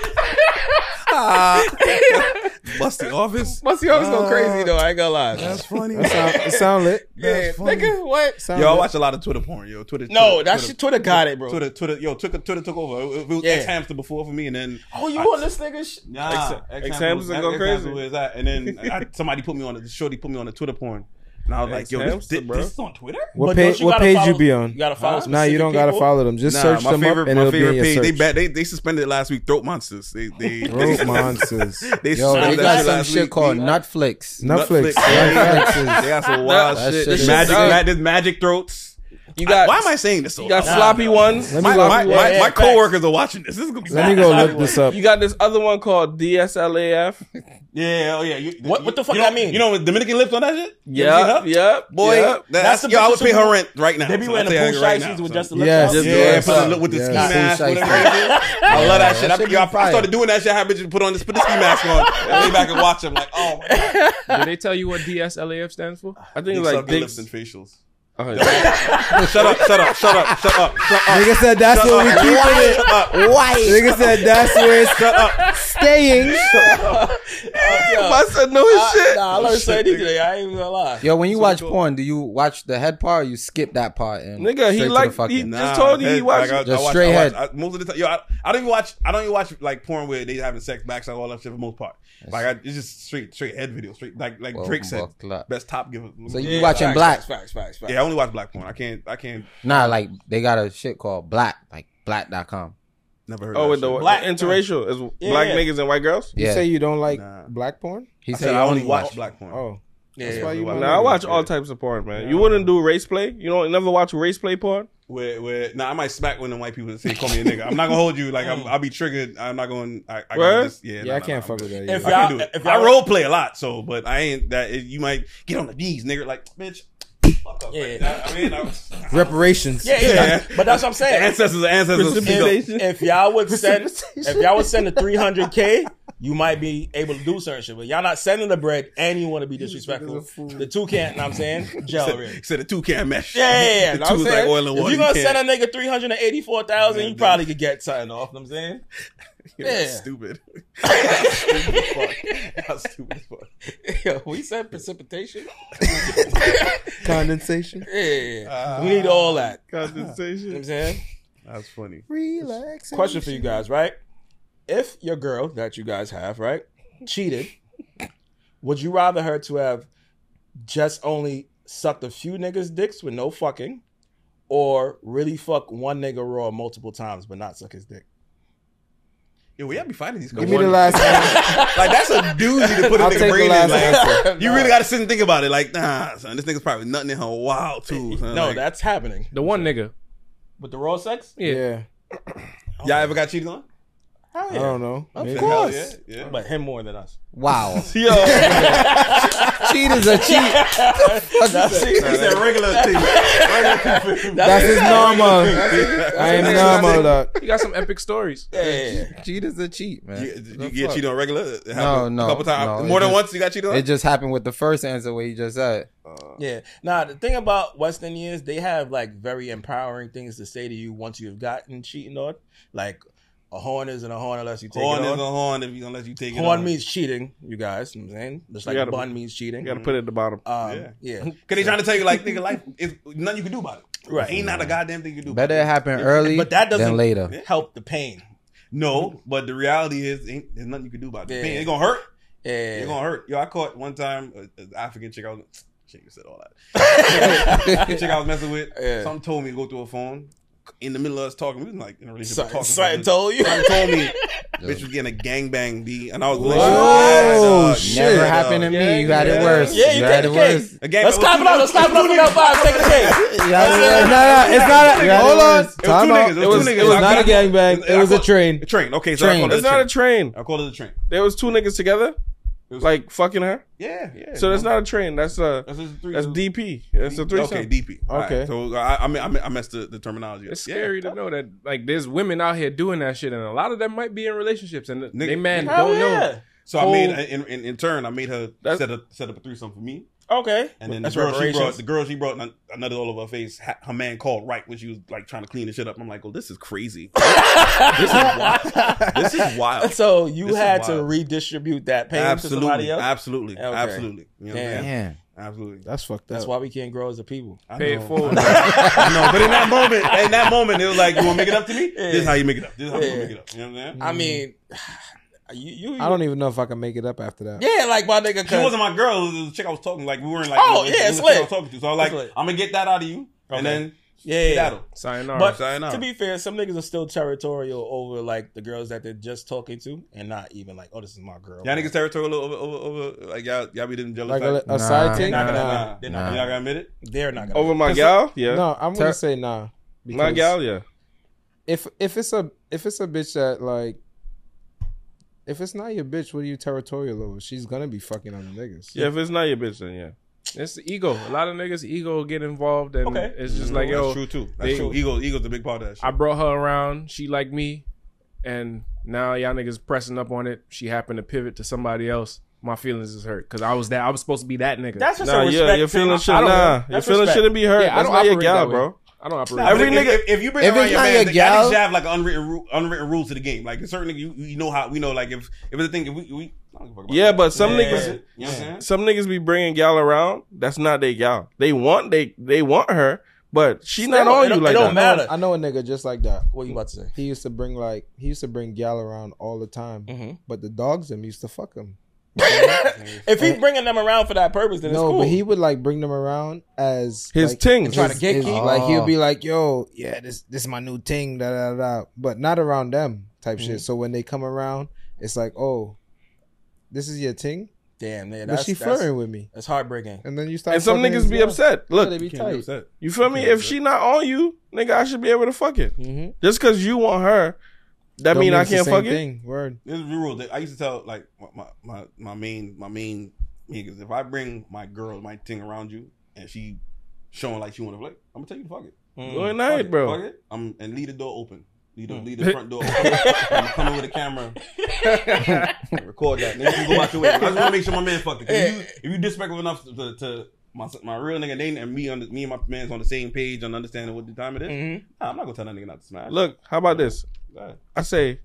Speaker 8: office.
Speaker 5: Busty office.
Speaker 3: Busty Office go crazy though. I ain't gonna lie.
Speaker 5: That's funny.
Speaker 4: That sound, it sound lit.
Speaker 3: yeah, nigga, what?
Speaker 4: Sound
Speaker 5: Yo, I watch a lot of Twitter porn. Yo, Twitter.
Speaker 3: No,
Speaker 5: Twitter,
Speaker 3: that
Speaker 5: Twitter,
Speaker 3: shit. Twitter got it, bro.
Speaker 5: Twitter, Twitter, yo, Twitter, Twitter took over. It, it was
Speaker 3: Yeah.
Speaker 5: X Hamster before for me, and then
Speaker 3: Oh, you on this nigga? Sh-
Speaker 5: Nah,
Speaker 8: X-
Speaker 5: X
Speaker 8: Hamster go crazy.
Speaker 5: Where's that? And then I, somebody put me on it. Shorty put me on the Twitter porn, and I was like, yo, this, this, this is on Twitter.
Speaker 4: What
Speaker 3: But
Speaker 4: page?
Speaker 3: don't you
Speaker 4: What
Speaker 3: gotta
Speaker 4: page
Speaker 3: follow-
Speaker 4: you be on?
Speaker 3: You gotta follow.
Speaker 4: Nah, you don't
Speaker 3: specific
Speaker 4: gotta
Speaker 3: people?
Speaker 4: follow them. Just
Speaker 5: Nah,
Speaker 4: search
Speaker 5: my
Speaker 4: them
Speaker 5: favorite,
Speaker 4: up and
Speaker 5: my
Speaker 4: it'll be in
Speaker 5: favorite
Speaker 4: your
Speaker 5: page. They,
Speaker 4: search.
Speaker 5: bad, they they suspended it last week. Throat monsters. They they
Speaker 4: Throat monsters.
Speaker 5: They
Speaker 7: Yo,
Speaker 5: suspended
Speaker 7: they
Speaker 5: that
Speaker 7: got
Speaker 5: shit
Speaker 7: some
Speaker 5: last
Speaker 7: shit
Speaker 5: week.
Speaker 7: called
Speaker 5: They-
Speaker 7: Netflix.
Speaker 4: Netflix.
Speaker 7: Netflix is-
Speaker 5: They got some wild
Speaker 7: That
Speaker 5: shit.
Speaker 7: shit is
Speaker 5: magic,
Speaker 8: sick.
Speaker 5: ma- there's magic throats.
Speaker 8: You got,
Speaker 5: Why am I saying this? So
Speaker 8: you got
Speaker 5: loud?
Speaker 8: sloppy ones.
Speaker 4: Let me
Speaker 5: My,
Speaker 4: go-
Speaker 5: my,
Speaker 3: Yeah,
Speaker 5: my,
Speaker 3: yeah,
Speaker 5: my coworkers are watching this. This is gonna be.
Speaker 4: Let me go look this up.
Speaker 8: You got this other one called DSLAF.
Speaker 5: Yeah, oh yeah. You,
Speaker 3: What- what the fuck
Speaker 5: you
Speaker 3: that
Speaker 5: know,
Speaker 3: mean?
Speaker 5: You know Dominican lips on that shit? You ever
Speaker 8: Yep, yep,
Speaker 5: Boy,
Speaker 8: yep.
Speaker 5: that-
Speaker 3: That's
Speaker 5: that's,
Speaker 3: the
Speaker 5: yo, I would pay her rent right now.
Speaker 3: They be
Speaker 5: So
Speaker 3: wearing
Speaker 5: I'll
Speaker 3: the
Speaker 5: tell
Speaker 3: pool
Speaker 5: you right
Speaker 3: shiesties
Speaker 5: now,
Speaker 3: with
Speaker 5: son.
Speaker 3: just the lips
Speaker 4: Yes,
Speaker 3: out.
Speaker 4: yes,
Speaker 5: Yeah,
Speaker 4: yes.
Speaker 5: put the look with the
Speaker 4: Yes.
Speaker 5: ski
Speaker 7: Pool
Speaker 5: mask, whatever
Speaker 7: shiesty.
Speaker 5: it is. I love that shit.
Speaker 7: that
Speaker 5: I,
Speaker 7: should
Speaker 5: yo,
Speaker 7: be
Speaker 5: I
Speaker 7: fire.
Speaker 5: started doing that shit. I had bitches put on this, put the ski mask on, and lay back and watch them. Like, oh my god,
Speaker 2: Did they tell you what DSLAF stands for?
Speaker 8: I think
Speaker 5: Dick
Speaker 8: it's like
Speaker 5: sucking lips
Speaker 8: dicks.
Speaker 5: and facials.
Speaker 8: Oh,
Speaker 5: shut up, shut up, shut up, shut up, shut up.
Speaker 4: Nigga said that's where we keeping it.
Speaker 5: Shut up.
Speaker 7: White
Speaker 4: Nigga said that's where it's
Speaker 5: Shut up.
Speaker 7: staying.
Speaker 8: I said no his shit.
Speaker 3: Nah, I learned something today. I ain't even gonna lie.
Speaker 7: Yo, when you watch porn, do you watch the head part or you skip that part and
Speaker 8: Nigga, he like
Speaker 7: fucking-
Speaker 8: he just told you he
Speaker 5: head-
Speaker 8: watched.
Speaker 5: like, I-
Speaker 7: Just
Speaker 5: I watch-
Speaker 7: straight
Speaker 5: I watch-
Speaker 7: head.
Speaker 5: I- most of the time, yo, I, I don't even watch. I don't even watch like porn where they having sex, backside, all that shit for the most part. Like I, it's just straight, straight head video, straight like like
Speaker 7: Well,
Speaker 5: Drake said,
Speaker 7: well, clap.
Speaker 5: best top giver.
Speaker 7: So you
Speaker 3: Yeah,
Speaker 7: watching
Speaker 3: facts,
Speaker 7: black?
Speaker 3: Facts, facts, facts, facts.
Speaker 5: yeah, I only watch black porn. I can't, I can't.
Speaker 7: Nah, like they got a shit called black, like black.com.
Speaker 5: Never heard.
Speaker 8: Oh,
Speaker 5: of that.
Speaker 8: Oh,
Speaker 5: of with the.
Speaker 3: Black-
Speaker 8: interracial uh, is
Speaker 3: Yeah,
Speaker 8: black
Speaker 3: yeah.
Speaker 8: niggas and white girls.
Speaker 4: You
Speaker 7: Yeah.
Speaker 4: say you don't like
Speaker 5: Nah.
Speaker 4: black porn?
Speaker 7: He
Speaker 5: I
Speaker 7: said
Speaker 5: said I only
Speaker 7: only
Speaker 5: watch
Speaker 7: watch.
Speaker 5: black porn.
Speaker 4: Oh,
Speaker 3: Yeah,
Speaker 4: that's
Speaker 3: yeah,
Speaker 4: why you.
Speaker 8: Now I watch all types of porn, man. You wouldn't do race play? You don't never watch race play porn?
Speaker 5: Where, where, nah, I might smack when the white people and say call me a nigga. I'm not gonna hold you. Like I'm, I'll be triggered. I'm not going. I, I
Speaker 8: Word?
Speaker 5: gotta just, yeah,
Speaker 4: Yeah,
Speaker 5: nah,
Speaker 4: I can't
Speaker 5: nah,
Speaker 4: fuck
Speaker 5: I'm
Speaker 4: with that.
Speaker 3: If
Speaker 4: either.
Speaker 5: I can't do it.
Speaker 3: if
Speaker 5: I role play a lot, so but I ain't that. You might get on the knees, nigga. Like bitch. Fuck up.
Speaker 3: Yeah.
Speaker 5: Like, I, I mean, I was,
Speaker 4: reparations.
Speaker 3: yeah, yeah. But that's what I'm saying.
Speaker 5: ancestors, ancestors. speak up.
Speaker 3: if, if y'all would send if y'all would send a 300k you might be able to do certain shit but y'all not sending the bread and you want to be disrespectful the two can't know what i'm saying gel really
Speaker 5: Said the two can't mesh.
Speaker 3: yeah, yeah, yeah.
Speaker 5: The two
Speaker 3: what
Speaker 5: is
Speaker 3: I'm
Speaker 5: like
Speaker 3: saying?
Speaker 5: oil and water.
Speaker 3: If you're gonna
Speaker 5: You
Speaker 3: send
Speaker 5: can't-
Speaker 3: a nigga 384,000, you probably could get something off. Know what I'm saying?
Speaker 5: You're
Speaker 3: Yeah.
Speaker 5: stupid. stupid as fuck. That's stupid as fuck.
Speaker 3: Yo, we said precipitation.
Speaker 4: Condensation.
Speaker 3: Yeah, we need ah, all that. You know what
Speaker 8: Condensation.
Speaker 3: I'm saying?
Speaker 5: That's funny.
Speaker 4: Relax.
Speaker 3: Question for you guys, right? If your girl that you guys have, right, cheated, would you rather her to have just only sucked a few niggas' dicks with no fucking, or really fuck one nigga raw multiple times but not suck his dick?
Speaker 5: Yo, we gotta be fighting these. Girls.
Speaker 4: Give me the last answer.
Speaker 5: like that's a doozy to put a
Speaker 4: I'll
Speaker 5: nigga
Speaker 4: the
Speaker 5: brain in. Like,
Speaker 4: answer.
Speaker 5: you really gotta sit and think about it. Like, nah, son, this nigga's probably nothing in her wild too. Son.
Speaker 3: No,
Speaker 5: Like,
Speaker 3: that's happening
Speaker 2: The one nigga.
Speaker 3: with the raw sex.
Speaker 2: Yeah.
Speaker 4: Yeah.
Speaker 5: y'all ever got cheated on?
Speaker 3: Hell
Speaker 4: I don't know. Maybe.
Speaker 5: Hell yeah, yeah.
Speaker 3: But him more than us.
Speaker 7: Wow.
Speaker 8: Yo,
Speaker 7: cheat is a cheat.
Speaker 3: That's,
Speaker 5: He said regular thing.
Speaker 4: That's his normal. I ain't normal, dog.
Speaker 2: You got some epic stories.
Speaker 3: yeah.
Speaker 7: cheat is a cheat, man.
Speaker 5: You,
Speaker 7: The
Speaker 5: you get
Speaker 7: fuck?
Speaker 5: cheated on regular?
Speaker 7: No, no,
Speaker 5: A couple times.
Speaker 7: no,
Speaker 5: More than
Speaker 7: just-
Speaker 5: once you got cheated on?
Speaker 7: It just happened with the first answer what you just said.
Speaker 3: Uh, yeah. Now the thing about West Indians, they have like very empowering things to say to you once you've gotten cheating on. Like a horn isn't a horn unless you take
Speaker 5: horn
Speaker 3: it
Speaker 5: is
Speaker 3: on.
Speaker 5: a horn if you unless you take it
Speaker 3: horn means cheating, you guys. You know what I'm saying just like
Speaker 8: gotta-
Speaker 3: bun means cheating.
Speaker 8: you gotta put it at the bottom.
Speaker 3: um,
Speaker 5: Yeah.
Speaker 3: yeah.
Speaker 5: Cause they trying to tell you like nigga life is nothing you can do about it.
Speaker 3: Right.
Speaker 5: Ain't not a goddamn thing you can do.
Speaker 7: Better
Speaker 5: about
Speaker 7: it happen early
Speaker 3: But that doesn't
Speaker 7: than later.
Speaker 3: help the pain.
Speaker 5: No, but the reality is ain't there's nothing you can do about it.
Speaker 3: Yeah.
Speaker 5: Pain, It's gonna hurt.
Speaker 3: Yeah.
Speaker 5: It's gonna hurt. Yo, I caught one time an African chick I was she ain't said all that. chick I was messing with.
Speaker 3: Yeah.
Speaker 5: Something told me to go through a phone. In the middle of us talking, we was like in a relationship
Speaker 3: Something,
Speaker 5: talking.
Speaker 3: something told you.
Speaker 5: Something told me bitch was getting a gangbang B and I was like,
Speaker 4: Oh,
Speaker 5: shit.
Speaker 4: shit.
Speaker 7: Never happened to me. You had it worse.
Speaker 3: Yeah, you
Speaker 7: had
Speaker 3: take
Speaker 7: it worse.
Speaker 5: A gang
Speaker 3: Let's clap it up. Let's clap it up. We got five. Take the cake.
Speaker 4: You had it worse. No, no, it's not. A,
Speaker 7: You
Speaker 4: hold on.
Speaker 5: It was
Speaker 4: Time
Speaker 5: two
Speaker 4: out.
Speaker 5: niggas.
Speaker 8: It
Speaker 5: It
Speaker 8: was-
Speaker 5: was
Speaker 8: it was
Speaker 4: not a gangbang. It was a train.
Speaker 5: A train. Okay, so
Speaker 7: Train.
Speaker 5: I call it
Speaker 8: It's not a
Speaker 5: train.
Speaker 8: train.
Speaker 5: I call it a train.
Speaker 8: There was two niggas together,
Speaker 5: was-
Speaker 8: like fucking her.
Speaker 5: Yeah, yeah.
Speaker 8: So that's not a train. That's a
Speaker 5: That's just three.
Speaker 8: that's DP. That's a threesome.
Speaker 5: Okay, DP. All right,
Speaker 4: Okay.
Speaker 5: So I, I, mean, I, mean, I messed the, the terminology. up.
Speaker 2: It's
Speaker 5: Yeah.
Speaker 2: scary to know that like there's women out here doing that shit, and a lot of them might be in relationships, and they
Speaker 5: Nigga-
Speaker 2: man don't know.
Speaker 3: yeah.
Speaker 5: So I
Speaker 2: Whole-
Speaker 5: made in, in in turn, I made her set up set up a threesome for me,
Speaker 3: Okay.
Speaker 5: and then
Speaker 3: That's
Speaker 5: the girl she
Speaker 3: reparations.
Speaker 5: brought, the girl she brought, another all over her face. Her man called right when she was like trying to clean the shit up. I'm like, oh, this is crazy. this is wild. This is wild.
Speaker 3: So you
Speaker 5: This
Speaker 3: had to redistribute that pain to
Speaker 5: Absolutely,
Speaker 3: somebody else.
Speaker 5: absolutely,
Speaker 3: Okay.
Speaker 5: absolutely. You know what I'm
Speaker 3: Damn.
Speaker 7: Damn.
Speaker 5: Absolutely.
Speaker 4: That's fucked
Speaker 3: That's
Speaker 4: up.
Speaker 3: why we can't grow as a people.
Speaker 5: I
Speaker 2: Pay
Speaker 5: know.
Speaker 2: it forward.
Speaker 5: I know, but in that moment, in that moment, it was like, you want to make it up to me? This is how you make it up. This is how you
Speaker 3: Yeah.
Speaker 5: make it up. You know what I'm saying?
Speaker 3: I mean, you, you,
Speaker 4: I don't even know if I can make it up after that.
Speaker 3: Yeah, like my nigga.
Speaker 5: She
Speaker 3: 'cause-
Speaker 5: wasn't my girl. It was the chick I was talking. Like we weren't like.
Speaker 3: Oh,
Speaker 5: it was-
Speaker 3: yeah,
Speaker 5: it
Speaker 3: it's
Speaker 5: was the chick I was talking to. So I was like,
Speaker 3: lit.
Speaker 5: I'm gonna get that out of you,
Speaker 3: Okay.
Speaker 5: and then
Speaker 3: yeah, yeah.
Speaker 5: that'll.
Speaker 2: Sayonara.
Speaker 3: But
Speaker 5: Sayonara.
Speaker 3: to be fair, some niggas are still territorial over like the girls that they're just talking to, and not even like, oh, this is my girl.
Speaker 5: Y'all niggas territorial over, over, over, like y'all, y'all be them jealous.
Speaker 4: Like a, a
Speaker 7: Nah.
Speaker 4: side
Speaker 3: They're
Speaker 4: thing?
Speaker 3: not gonna.
Speaker 4: Nah.
Speaker 3: They're
Speaker 5: Nah. You're
Speaker 3: gonna.
Speaker 5: not gonna admit it.
Speaker 3: They're not gonna.
Speaker 8: Over my
Speaker 3: Cause-
Speaker 8: gal, yeah.
Speaker 4: No, I'm
Speaker 7: Ter-
Speaker 4: gonna say nah.
Speaker 8: my gal, yeah.
Speaker 4: If if it's a if it's a bitch that like if it's not your bitch, what are you territorial over? She's gonna be fucking other niggas.
Speaker 8: Yeah, if it's not your bitch, then yeah.
Speaker 2: It's the ego. A lot of niggas ego get involved, and
Speaker 3: Okay.
Speaker 2: it's just mm-hmm.
Speaker 5: like,
Speaker 2: yo.
Speaker 5: That's true too. That's
Speaker 2: they-
Speaker 5: true. Ego, ego's a big part of that. Shit.
Speaker 2: I brought her around. She liked me, and now y'all niggas pressing up on it. She happened to pivot to somebody else. My feelings is hurt because I was that. I was supposed to be that nigga.
Speaker 3: That's just
Speaker 8: Nah,
Speaker 3: a respect
Speaker 8: yeah, your
Speaker 3: thing.
Speaker 8: feelings
Speaker 3: I
Speaker 8: should
Speaker 3: don't know.
Speaker 8: nah. Your
Speaker 3: That's
Speaker 8: feelings
Speaker 3: respect.
Speaker 8: shouldn't be hurt.
Speaker 2: Yeah, I
Speaker 8: That's
Speaker 2: don't
Speaker 8: not your
Speaker 2: operate
Speaker 8: gal,
Speaker 2: that way.
Speaker 8: bro.
Speaker 2: I don't operate.
Speaker 5: Nah,
Speaker 2: that
Speaker 5: but
Speaker 8: Every
Speaker 5: if,
Speaker 8: nigga-
Speaker 5: if, if you bring
Speaker 7: if
Speaker 5: around your
Speaker 7: not
Speaker 5: man,
Speaker 7: your
Speaker 5: y'all
Speaker 7: gal-
Speaker 5: niggas have like an unwritten, ru- unwritten rules to the game. Like certain niggas, you, you know how we know. Like if if it's a thing, if we, we I don't give a fuck about
Speaker 8: Yeah,
Speaker 5: that.
Speaker 8: but some
Speaker 3: Yeah.
Speaker 8: niggas,
Speaker 5: You know what I'm
Speaker 8: some niggas be bringing gal around. That's not their gal. They want they they want her, but she
Speaker 3: Still,
Speaker 8: not on you like
Speaker 3: it don't
Speaker 8: that.
Speaker 3: matter.
Speaker 4: I know a nigga just like that.
Speaker 3: What you about to say?
Speaker 4: He used to bring like he used to bring gal around all the time,
Speaker 3: Mhm.
Speaker 4: but the dogs them used to fuck him.
Speaker 3: If he's bringing them around for that purpose, then it's
Speaker 4: No,
Speaker 3: cool.
Speaker 4: but he would like bring them around as
Speaker 8: His
Speaker 4: like,
Speaker 8: ting.
Speaker 3: Trying to get
Speaker 4: his-
Speaker 3: key?
Speaker 4: Like he'll
Speaker 7: Oh.
Speaker 4: be like, "Yo, yeah, this this is my new ting," da da da, but not around them type
Speaker 3: Mm-hmm.
Speaker 4: shit. So when they come around, it's like, "Oh, this is your ting,"
Speaker 3: Damn, man,
Speaker 4: but she
Speaker 3: that's,
Speaker 4: flirting with me,
Speaker 3: that's heartbreaking.
Speaker 4: and then you start.
Speaker 8: And some niggas be
Speaker 4: girl.
Speaker 8: upset.
Speaker 4: Yeah,
Speaker 8: Look,
Speaker 4: they be
Speaker 5: Can't be upset.
Speaker 8: you feel me? If she not on you, nigga, I should be able to fuck it.
Speaker 4: Mhm.
Speaker 8: Just because you want her, that
Speaker 4: Don't
Speaker 8: mean I can't
Speaker 4: same
Speaker 8: fuck it.
Speaker 4: Word.
Speaker 5: This is the rule. I used to tell like my my my main my main niggas. If I bring my girl my thing around you and she showing like she want to flick, I'm gonna tell you to fuck it.
Speaker 3: Mm.
Speaker 8: Good
Speaker 5: Fuck
Speaker 8: night,
Speaker 5: it.
Speaker 8: bro.
Speaker 5: Fuck it. I'm and leave the door open. Leave the, leave the front door open. I'm coming with a camera. Record that. Niggas can go out your way. I just want to make sure my man fucked it. 'Cause If you, if you disrespectful enough to, to, to my my real nigga Nate and me on the, me and my man's on the same page on understanding what the time it is,
Speaker 3: Mhm.
Speaker 5: nah, I'm not gonna tell that nigga not to smash.
Speaker 8: Look, how about this? I say,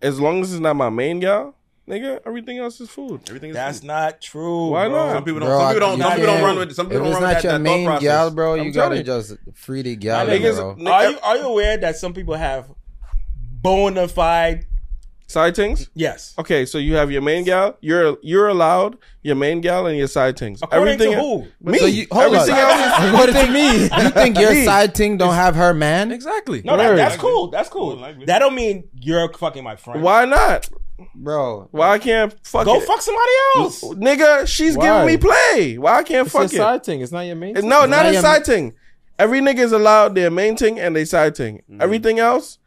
Speaker 8: as long as it's not my main gal, nigga, everything else is food.
Speaker 5: everything is
Speaker 3: That's
Speaker 5: cool.
Speaker 3: not true.
Speaker 8: Why
Speaker 3: bro.
Speaker 8: not?
Speaker 5: Some people don't.
Speaker 7: Bro,
Speaker 5: some
Speaker 7: I-
Speaker 5: people don't. Some people don't run with. Some
Speaker 7: If
Speaker 5: people
Speaker 7: it's
Speaker 5: don't run
Speaker 7: not
Speaker 5: that,
Speaker 7: your
Speaker 5: that
Speaker 7: main
Speaker 5: thought process.
Speaker 7: gal, bro,
Speaker 8: I'm
Speaker 7: you gotta
Speaker 8: telling you.
Speaker 7: just free the gal,
Speaker 3: My niggas-
Speaker 7: bro.
Speaker 3: Are you are you aware that some people have bona fide?
Speaker 8: Side things?
Speaker 3: Yes.
Speaker 8: Okay, so you have your main gal. You're you're allowed your main gal and your side things.
Speaker 3: According
Speaker 8: everything
Speaker 3: to who?
Speaker 8: Me.
Speaker 7: So you hold
Speaker 8: everything
Speaker 7: on.
Speaker 8: else is
Speaker 7: According to me, you think your
Speaker 8: Me.
Speaker 7: side ting don't have her man?
Speaker 8: exactly.
Speaker 3: No, that, that's cool. That's cool.
Speaker 5: Likely.
Speaker 3: That don't mean you're fucking my friend.
Speaker 8: Why not?
Speaker 7: Bro,
Speaker 8: Why I can't fuck
Speaker 3: Go
Speaker 8: it?
Speaker 3: fuck somebody else.
Speaker 8: Nigga, she's
Speaker 4: Why?
Speaker 8: giving me play. Why I can't
Speaker 4: It's
Speaker 8: fuck
Speaker 4: your
Speaker 8: it?
Speaker 4: side thing. It's not your main. Thing.
Speaker 8: No,
Speaker 7: It's
Speaker 8: not
Speaker 7: not
Speaker 8: a
Speaker 7: your-
Speaker 8: side thing. Every nigga is allowed their main thing and their side thing.
Speaker 3: Mm-hmm.
Speaker 8: Everything else,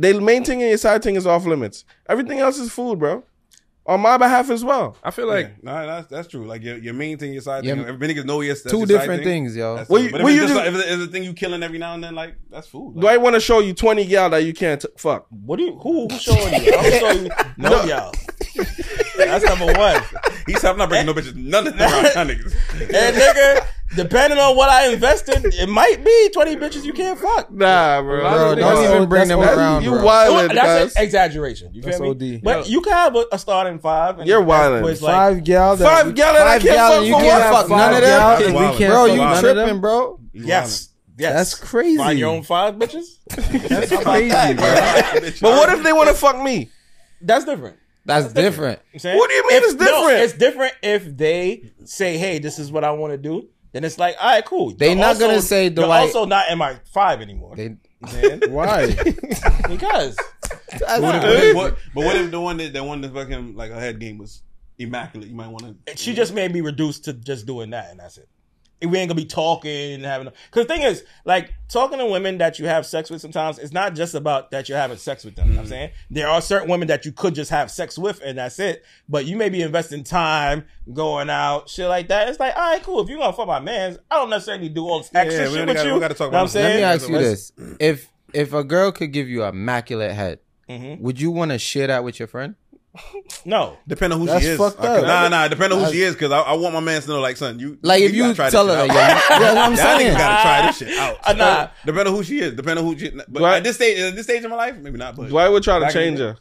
Speaker 8: they main thing and your side thing is off limits. Everything else is food, bro. On my behalf as well. I feel like
Speaker 5: yeah, no, that's that's true. Like your, your main thing, your side
Speaker 7: Yeah.
Speaker 5: thing. Every niggas know yes. That's
Speaker 7: two
Speaker 5: your side
Speaker 7: different
Speaker 5: thing.
Speaker 7: things, yo.
Speaker 5: That's
Speaker 8: Well, you-
Speaker 5: but if
Speaker 8: well,
Speaker 5: it's
Speaker 8: you
Speaker 5: just,
Speaker 8: just-
Speaker 5: like, if it's a thing you killing every now and then, like that's food.
Speaker 8: do I want to show you 20 gal that you can't t- fuck?
Speaker 3: What do you? Who? Who's showing you? I'm showing you. No, y'all. That's number one.
Speaker 5: He's I'm not bringing no bitches, none of them around niggas.
Speaker 3: And nigga, depending on what I invested, it might be 20 bitches you can't fuck.
Speaker 8: Nah, bro.
Speaker 7: Bro, don't even bring them around,
Speaker 8: you
Speaker 7: bro.
Speaker 8: wildin',
Speaker 3: That's an exaggeration. You feel
Speaker 4: That's
Speaker 3: me?
Speaker 4: OD.
Speaker 3: But you can have a, a starting five. And
Speaker 8: You're
Speaker 3: that's-
Speaker 8: wildin'.
Speaker 3: was like-
Speaker 4: Five gal. That
Speaker 8: Five gal that
Speaker 7: Five
Speaker 8: can't
Speaker 7: gal
Speaker 8: fuck
Speaker 7: you can't
Speaker 8: what?
Speaker 7: fuck none of them?
Speaker 4: gal
Speaker 5: That's
Speaker 4: and we can't
Speaker 7: Bro, you tripping,
Speaker 4: them?
Speaker 7: bro.
Speaker 3: Yes. Yes.
Speaker 4: That's crazy.
Speaker 3: Find your own five bitches.
Speaker 4: That's crazy, bro.
Speaker 8: But what if they want to fuck me?
Speaker 3: That's different.
Speaker 7: That's different.
Speaker 3: I'm?
Speaker 8: What do you mean
Speaker 3: If-
Speaker 8: it's different?
Speaker 3: No, it's different if they say, "Hey, this is what I want to do." Then it's like, all right, cool.
Speaker 7: They
Speaker 3: You're
Speaker 7: not
Speaker 3: also-
Speaker 7: gonna say,
Speaker 3: you're
Speaker 7: Dwight-
Speaker 3: also not in my five anymore.
Speaker 7: They,
Speaker 3: man.
Speaker 4: Why?
Speaker 3: because
Speaker 5: But what if, what, but what if the one that the one that fucking like her head game was immaculate? You might want to.
Speaker 3: she just made me reduced to just doing that, and that's it. We ain't gonna be talking and having. Because the thing is, like talking to women that you have sex with, sometimes it's not just about that you're having sex with them. You know what I'm saying there are certain women that you could just have sex with, and that's it. But you may be investing time, going out, shit like that. It's like, all right, cool. If you're gonna fuck my man's, I don't necessarily do all this extra
Speaker 5: yeah, we
Speaker 3: shit with
Speaker 5: gotta-
Speaker 3: you.
Speaker 5: we gotta talk
Speaker 3: Know what I'm saying?
Speaker 7: let me ask you this: if if a girl could give you a immaculate head,
Speaker 3: Mhm.
Speaker 7: would you want to share that with your friend?
Speaker 3: No,
Speaker 5: Depending on who
Speaker 4: That's
Speaker 5: she is.
Speaker 4: fucked
Speaker 5: I
Speaker 4: up.
Speaker 5: Nah, nah. Depending on who she is, because I, I want my man to know, like, son, you
Speaker 7: Like if
Speaker 5: gotta
Speaker 7: you
Speaker 5: try
Speaker 7: tell
Speaker 5: this
Speaker 7: her,
Speaker 5: shit out.
Speaker 7: yeah, you- that's what I'm
Speaker 5: Y'all
Speaker 7: saying.
Speaker 5: gotta try this shit out.
Speaker 3: Uh, nah.
Speaker 5: Depending on who she is. Depending on who she. But
Speaker 8: Dwight-
Speaker 5: at this stage, at this stage of my life, maybe not. But
Speaker 8: Dwight would try to
Speaker 5: Back
Speaker 8: change
Speaker 5: the-
Speaker 8: her.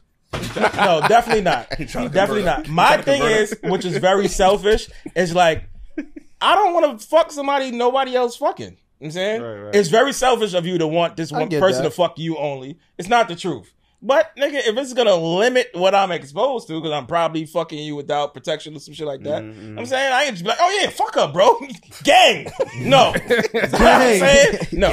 Speaker 3: no, definitely not.
Speaker 5: trying to
Speaker 3: definitely
Speaker 5: convert
Speaker 3: not.
Speaker 5: her.
Speaker 3: My
Speaker 5: to
Speaker 3: thing
Speaker 5: convert
Speaker 3: is, which is very selfish, is like I don't want to fuck somebody nobody else fucking. You know what I'm saying
Speaker 8: Right, right.
Speaker 3: it's very selfish of you to want this one
Speaker 4: get
Speaker 3: person
Speaker 4: that.
Speaker 3: to fuck you only. It's not the truth. But nigga, if it's gonna limit what I'm exposed to, because I'm probably fucking you without protection or some shit like that,
Speaker 5: Mm-hmm,
Speaker 3: I'm saying I ain't just be like, oh yeah, fuck up, bro, gang. No, That's what I'm saying no.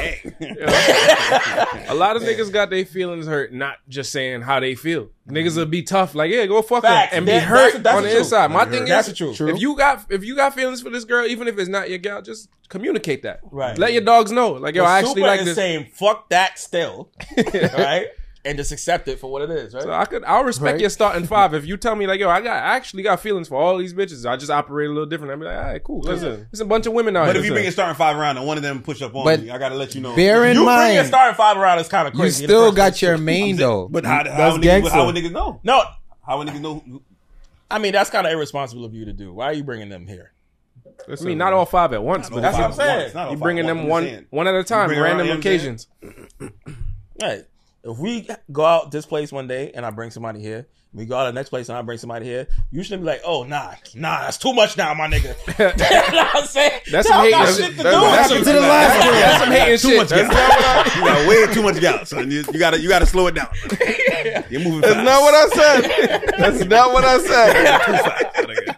Speaker 2: A lot of niggas got their feelings hurt, not just saying how they feel. Niggas will be tough, like yeah, go fuck
Speaker 3: Facts.
Speaker 2: her, and be
Speaker 3: That-
Speaker 2: hurt
Speaker 3: that's- that's
Speaker 2: on
Speaker 3: the
Speaker 2: the
Speaker 3: truth.
Speaker 2: inside. My thing
Speaker 3: That's
Speaker 2: is,
Speaker 3: the
Speaker 2: if you got if you got feelings for this girl, even if it's not your gal, just communicate that.
Speaker 3: Right.
Speaker 2: Let your dogs know, like yo,
Speaker 3: But
Speaker 2: I actually like
Speaker 3: is
Speaker 2: this.
Speaker 3: saying fuck that still, right? And just accept it for what it is, right?
Speaker 2: So I could, I'll respect
Speaker 4: Right.
Speaker 2: your starting five if you tell me like, yo, I got, I actually got feelings for all these bitches. I just operate a little different. I'd be like, all right, cool. Listen,
Speaker 8: Listen.
Speaker 2: there's a bunch of women out
Speaker 5: But
Speaker 2: here.
Speaker 5: if you bring a starting five around and one of them push up on
Speaker 7: But
Speaker 5: me, I gotta let you know.
Speaker 7: Bear in
Speaker 3: you bring a
Speaker 7: mind,
Speaker 3: starting five around is kind of crazy. You
Speaker 7: still got your main though.
Speaker 5: But how, how,
Speaker 4: That's
Speaker 5: would niggas,
Speaker 4: gangster.
Speaker 5: how would niggas know?
Speaker 3: No,
Speaker 5: How would niggas know? who-
Speaker 3: I mean that's kind of irresponsible of you to do. Why are you bringing them here?
Speaker 2: I mean, not all five at once, but
Speaker 3: That's what I'm saying.
Speaker 5: once, not all
Speaker 2: you
Speaker 5: five
Speaker 2: bringing
Speaker 5: at
Speaker 2: them one, one at a time, random
Speaker 5: you know what I'm saying?
Speaker 2: occasions.
Speaker 3: Right. If we go out this place one day and I bring somebody here, We go to the next place and I bring somebody here. You shouldn't be like, oh nah, nah, that's too much now, my nigga. you know what I'm saying?
Speaker 2: That's some hating
Speaker 3: shit
Speaker 2: shit.
Speaker 8: That's- that's
Speaker 2: some-
Speaker 8: to the last one.
Speaker 2: That's some hating
Speaker 5: too
Speaker 2: shit.
Speaker 5: much gal. you got way too much gal, son. You, you gotta you gotta slow it down. You're moving fast.
Speaker 8: That's not what I said. That's not what I said.
Speaker 5: Too fast, nigga.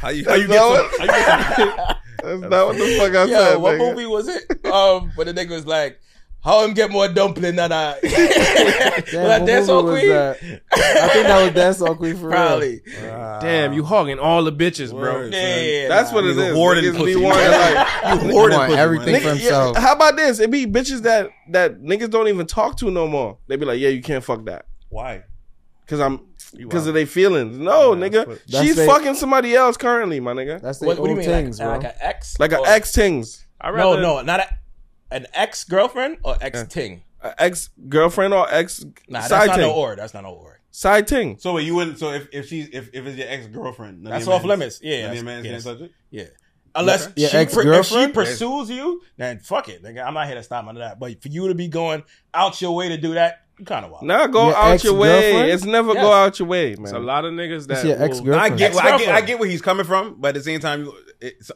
Speaker 5: How you how you get
Speaker 8: not
Speaker 5: so, how you get so
Speaker 8: That's not what the fuck I
Speaker 3: Yo,
Speaker 8: said.
Speaker 3: what
Speaker 8: nigga.
Speaker 3: movie was it? Um, where the nigga was like, how him get more dumpling than I? was
Speaker 4: Damn,
Speaker 3: that Dance
Speaker 4: movie
Speaker 3: Hall
Speaker 4: was
Speaker 3: Queen?
Speaker 4: that? I think that was Dance Hall Queen for real.
Speaker 3: Probably.
Speaker 2: Damn, you hogging all the bitches, bro.
Speaker 5: Word, son.
Speaker 3: Yeah,
Speaker 8: That's what it
Speaker 5: Nigga
Speaker 8: is.
Speaker 5: hoarding
Speaker 8: Niggas
Speaker 5: pussy.
Speaker 8: be wanting like
Speaker 5: You
Speaker 7: He
Speaker 5: hoarding
Speaker 7: want
Speaker 5: pussy,
Speaker 7: everything
Speaker 5: man.
Speaker 7: for
Speaker 8: Nigga,
Speaker 7: himself.
Speaker 8: yeah, how about this? It be bitches that that niggas don't even talk to no more. They be like, yeah, you can't fuck that
Speaker 5: Why?
Speaker 8: because I'm because of their feelings. No,
Speaker 5: Yeah,
Speaker 8: nigga,
Speaker 5: that's what-
Speaker 4: That's
Speaker 8: she's
Speaker 4: they-
Speaker 8: fucking somebody else currently, my nigga.
Speaker 4: That's the
Speaker 3: What, what do
Speaker 4: old
Speaker 3: you mean,
Speaker 4: things,
Speaker 3: like,
Speaker 4: bro.
Speaker 3: like an ex?
Speaker 8: Like an ex tings,
Speaker 2: I
Speaker 3: No,
Speaker 2: rather
Speaker 3: no, not a, an ex girlfriend or ex ting.
Speaker 8: an ex girlfriend or ex
Speaker 3: Nah, that's
Speaker 8: side
Speaker 3: not
Speaker 8: ting,
Speaker 3: no or. That's not no or.
Speaker 8: side ting.
Speaker 5: So wait, you wouldn't. So if if she's if, if it's your ex girlfriend,
Speaker 3: That's off limits. Yeah,
Speaker 5: none of
Speaker 3: that's-
Speaker 5: mans
Speaker 3: yes.
Speaker 5: can't touch it.
Speaker 3: Yeah. Unless
Speaker 4: Your
Speaker 3: she, pr- if she
Speaker 4: ex-girlfriend?
Speaker 3: pursues you, then fuck it. Nigga. I'm not here to stop none of that. But for you to be going out your way to do that, you kind of wild.
Speaker 8: Now go
Speaker 4: Your
Speaker 8: out your way.
Speaker 4: ex-girlfriend?
Speaker 8: It's never
Speaker 3: Yes.
Speaker 8: go out your way, man.
Speaker 2: It's
Speaker 8: man.
Speaker 2: a lot of niggas
Speaker 4: It's
Speaker 2: that
Speaker 4: your
Speaker 2: will-
Speaker 4: ex
Speaker 5: I
Speaker 4: girlfriend.
Speaker 5: get, I get, I
Speaker 3: Ex-girlfriend.
Speaker 5: get where he's coming from, but at the same time, you- it's,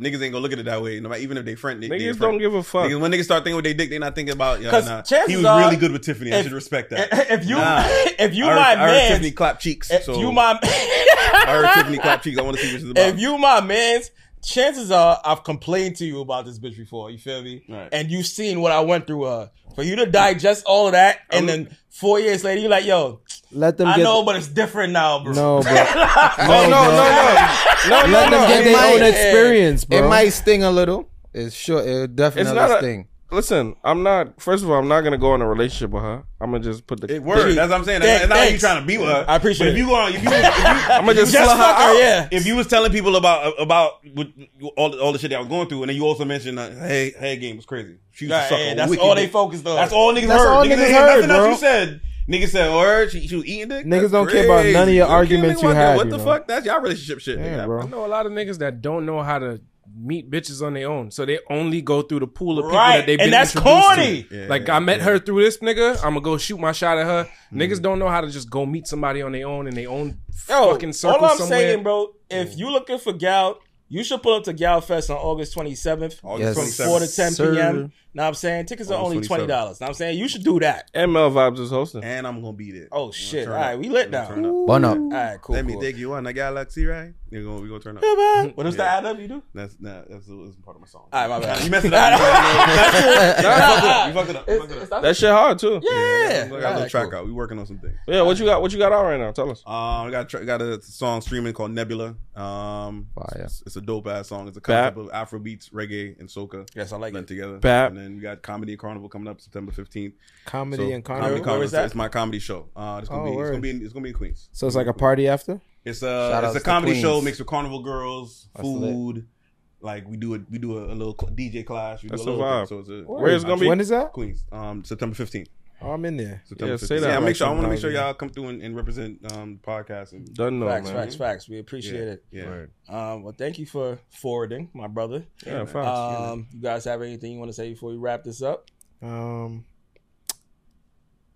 Speaker 5: niggas ain't gonna look at it that way. No matter, even if they friend, they, they
Speaker 8: Niggas
Speaker 5: friend.
Speaker 8: don't give a fuck.
Speaker 5: Niggas, when niggas start thinking with their dick, they not thinking about. Yeah,
Speaker 3: 'Cause
Speaker 5: nah,
Speaker 3: chances
Speaker 5: he was
Speaker 3: are,
Speaker 5: really good with Tiffany. I should respect that.
Speaker 3: If you,
Speaker 5: Nah.
Speaker 3: if you
Speaker 5: I heard,
Speaker 3: my
Speaker 5: I heard
Speaker 3: man,
Speaker 5: Tiffany clap cheeks.
Speaker 3: if
Speaker 5: so
Speaker 3: you my,
Speaker 5: I heard Tiffany clap cheeks. I want to see what she's about.
Speaker 3: if you my man's, chances are I've complained to you about this bitch before. You feel me?
Speaker 5: Right.
Speaker 3: And you've seen what I went through her. For you to digest all of that, and then four years later, you're like, yo,
Speaker 4: Let them
Speaker 3: I
Speaker 4: get.
Speaker 3: know, but it's different now, bro.
Speaker 4: No, bro.
Speaker 8: no, no, no, no, no, no,
Speaker 4: Let
Speaker 8: no.
Speaker 4: them get
Speaker 8: It-
Speaker 4: their
Speaker 7: might-
Speaker 4: own experience, bro.
Speaker 7: It might sting a little. It's sure. It'll definitely
Speaker 8: not a-
Speaker 7: sting.
Speaker 8: Listen, I'm not. First of all, I'm not gonna go in a relationship with her. I'm gonna just put the.
Speaker 5: It word. That's what I'm saying. That's, that's not like you trying to be with her.
Speaker 3: I appreciate
Speaker 5: But if you go on, if you, if you
Speaker 8: I'm gonna just
Speaker 3: Just
Speaker 8: slut her
Speaker 3: her,
Speaker 8: out.
Speaker 3: yeah.
Speaker 5: if you was telling people about about what, all all the shit that I was going through, and then you also mentioned that hey, hey, game was crazy. She was
Speaker 3: Right,
Speaker 5: a sucker.
Speaker 3: yeah, that's all they focused on.
Speaker 5: That's all niggas
Speaker 4: That's
Speaker 5: heard.
Speaker 4: all
Speaker 5: niggas,
Speaker 4: niggas
Speaker 5: ain't hear
Speaker 4: heard,
Speaker 5: nothing else you said. Niggas said, "Or she, she was eating dick."
Speaker 4: Niggas
Speaker 5: That's
Speaker 4: don't care about
Speaker 5: crazy.
Speaker 4: none of your
Speaker 5: They don't
Speaker 4: arguments you
Speaker 5: what the-
Speaker 4: had,
Speaker 5: What
Speaker 4: you
Speaker 5: the
Speaker 4: know?
Speaker 5: fuck? That's y'all relationship shit.
Speaker 4: Yeah,
Speaker 5: nigga.
Speaker 4: bro.
Speaker 2: I know a lot of niggas that don't know how to meet bitches on their own, so they only go through the pool of people
Speaker 3: Right,
Speaker 2: that they've
Speaker 3: and
Speaker 2: been
Speaker 3: that's
Speaker 2: introduced
Speaker 3: corny.
Speaker 2: to.
Speaker 5: Yeah,
Speaker 2: like
Speaker 5: yeah,
Speaker 2: I met
Speaker 5: yeah.
Speaker 2: her through this nigga, I'm gonna go shoot my shot at her.
Speaker 3: Mm.
Speaker 2: Niggas don't know how to just go meet somebody on their own in their own
Speaker 3: Yo,
Speaker 2: fucking circle
Speaker 3: all I'm
Speaker 2: somewhere.
Speaker 3: saying, bro, if you looking for gal, you should pull up to Gal Fest on August 27th,
Speaker 5: August
Speaker 7: Yes.
Speaker 5: 27th.
Speaker 3: 4 to 10
Speaker 7: sir.
Speaker 3: p.m. Now I'm saying tickets are only twenty
Speaker 5: 27th.
Speaker 3: dollars. Now I'm saying you should do that.
Speaker 8: Mel Vybz is hosting.
Speaker 5: and I'm gonna be there.
Speaker 3: Oh
Speaker 5: gonna
Speaker 3: shit! All right,
Speaker 5: up.
Speaker 3: we lit
Speaker 5: I'm
Speaker 3: now.
Speaker 5: gonna up.
Speaker 7: Bun up.
Speaker 3: All right, cool.
Speaker 5: Let me
Speaker 3: cool.
Speaker 5: take you on that galaxy, right? You're gonna we gonna turn up.
Speaker 3: What is the
Speaker 5: Yeah.
Speaker 3: ad up you do?
Speaker 5: That's nah, that's, that's part of my song.
Speaker 3: All right, my bad.
Speaker 5: You messed it up. You fucked it up. You fucked it up. You fucked it up.
Speaker 8: That shit hard too.
Speaker 3: Yeah,
Speaker 5: I got a
Speaker 3: All
Speaker 5: little
Speaker 3: right,
Speaker 5: track
Speaker 3: cool.
Speaker 5: out. We working on some things.
Speaker 8: Yeah, what you got? What you got out right now? Tell us.
Speaker 5: Um, I got a tra- got a song streaming called Nebula. Um,
Speaker 7: Fire.
Speaker 5: it's, it's a dope ass song. It's a
Speaker 8: Bap.
Speaker 5: concept of Afro beats, reggae, and soca
Speaker 3: Yes, I like
Speaker 5: blend
Speaker 3: it.
Speaker 5: together.
Speaker 8: Bap.
Speaker 5: And then we got comedy and carnival coming up September fifteenth.
Speaker 4: Comedy
Speaker 5: So,
Speaker 4: and
Speaker 5: comedy
Speaker 4: carnival.
Speaker 5: carnival.
Speaker 3: Where is that?
Speaker 5: It's my comedy show. Uh, it's gonna
Speaker 4: Oh,
Speaker 5: be it's gonna be in, it's gonna be in Queens.
Speaker 4: So it's like a party after.
Speaker 5: It's
Speaker 7: Shout
Speaker 5: a it's a comedy show mixed with carnival girls,
Speaker 4: That's lit.
Speaker 5: food. Like we do a we do a, a little DJ class. We do
Speaker 8: That's
Speaker 5: a
Speaker 8: a
Speaker 5: little
Speaker 8: vibe.
Speaker 5: thing. So it's a
Speaker 8: Where it's gonna be?
Speaker 4: When is that?
Speaker 5: Queens. Um, September fifteenth.
Speaker 4: Oh, I'm in there.
Speaker 5: September
Speaker 8: Yeah,
Speaker 5: 15th.
Speaker 8: say that
Speaker 5: Yeah,
Speaker 8: like
Speaker 5: make sure I want to make sure y'all come through and, and represent um the podcast and
Speaker 8: Doesn't know,
Speaker 3: Facts,
Speaker 8: man.
Speaker 3: facts, facts. We appreciate it.
Speaker 5: yeah.
Speaker 3: Um, well, thank you for forwarding, my brother.
Speaker 8: Yeah, facts.
Speaker 3: Um, you guys have anything you want to say before we wrap this up?
Speaker 4: Um,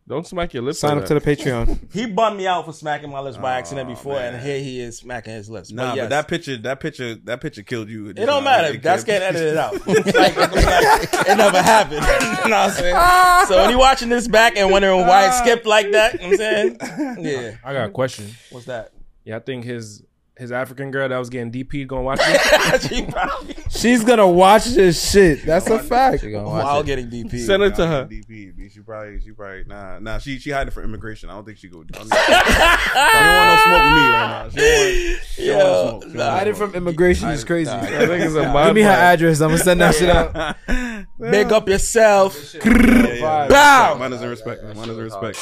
Speaker 8: Don't smack your lips.
Speaker 4: sign
Speaker 8: like
Speaker 4: up to the Patreon.
Speaker 3: He bummed me out for smacking my lips by accident
Speaker 5: Aw,
Speaker 3: before, and here he is smacking his lips.
Speaker 5: Nah, but,
Speaker 3: yes.
Speaker 5: that picture, that picture, that picture killed you.
Speaker 3: It don't matter.
Speaker 5: It
Speaker 3: That's
Speaker 5: killed-
Speaker 3: getting edited out. Like, like, it never happened. you know what I'm saying? So when you watching this back and wondering why it skipped like that, you know what I'm saying? Yeah.
Speaker 2: I got a question.
Speaker 3: What's that?
Speaker 2: Yeah, I think his his African girl that was getting DP'd gonna watch this.
Speaker 3: She probably
Speaker 4: She's gonna watch this shit. That's a fact.
Speaker 7: She gonna
Speaker 3: while
Speaker 7: it.
Speaker 3: getting DP.
Speaker 8: Send it to her.
Speaker 5: DP. She probably, she probably, nah, nah. She, she hiding for immigration. I don't think she go. I mean, she don't want no smoke with me right now. She don't want. She don't want smoke. She don't
Speaker 4: Hiding
Speaker 5: smoke.
Speaker 4: from immigration is crazy.
Speaker 8: I think it's a
Speaker 4: Give me her address. I'm gonna send that shit out.
Speaker 3: Big up yourself.
Speaker 5: Yeah, yeah.
Speaker 3: Bow.
Speaker 5: Mine is in respect. Mine is in respect.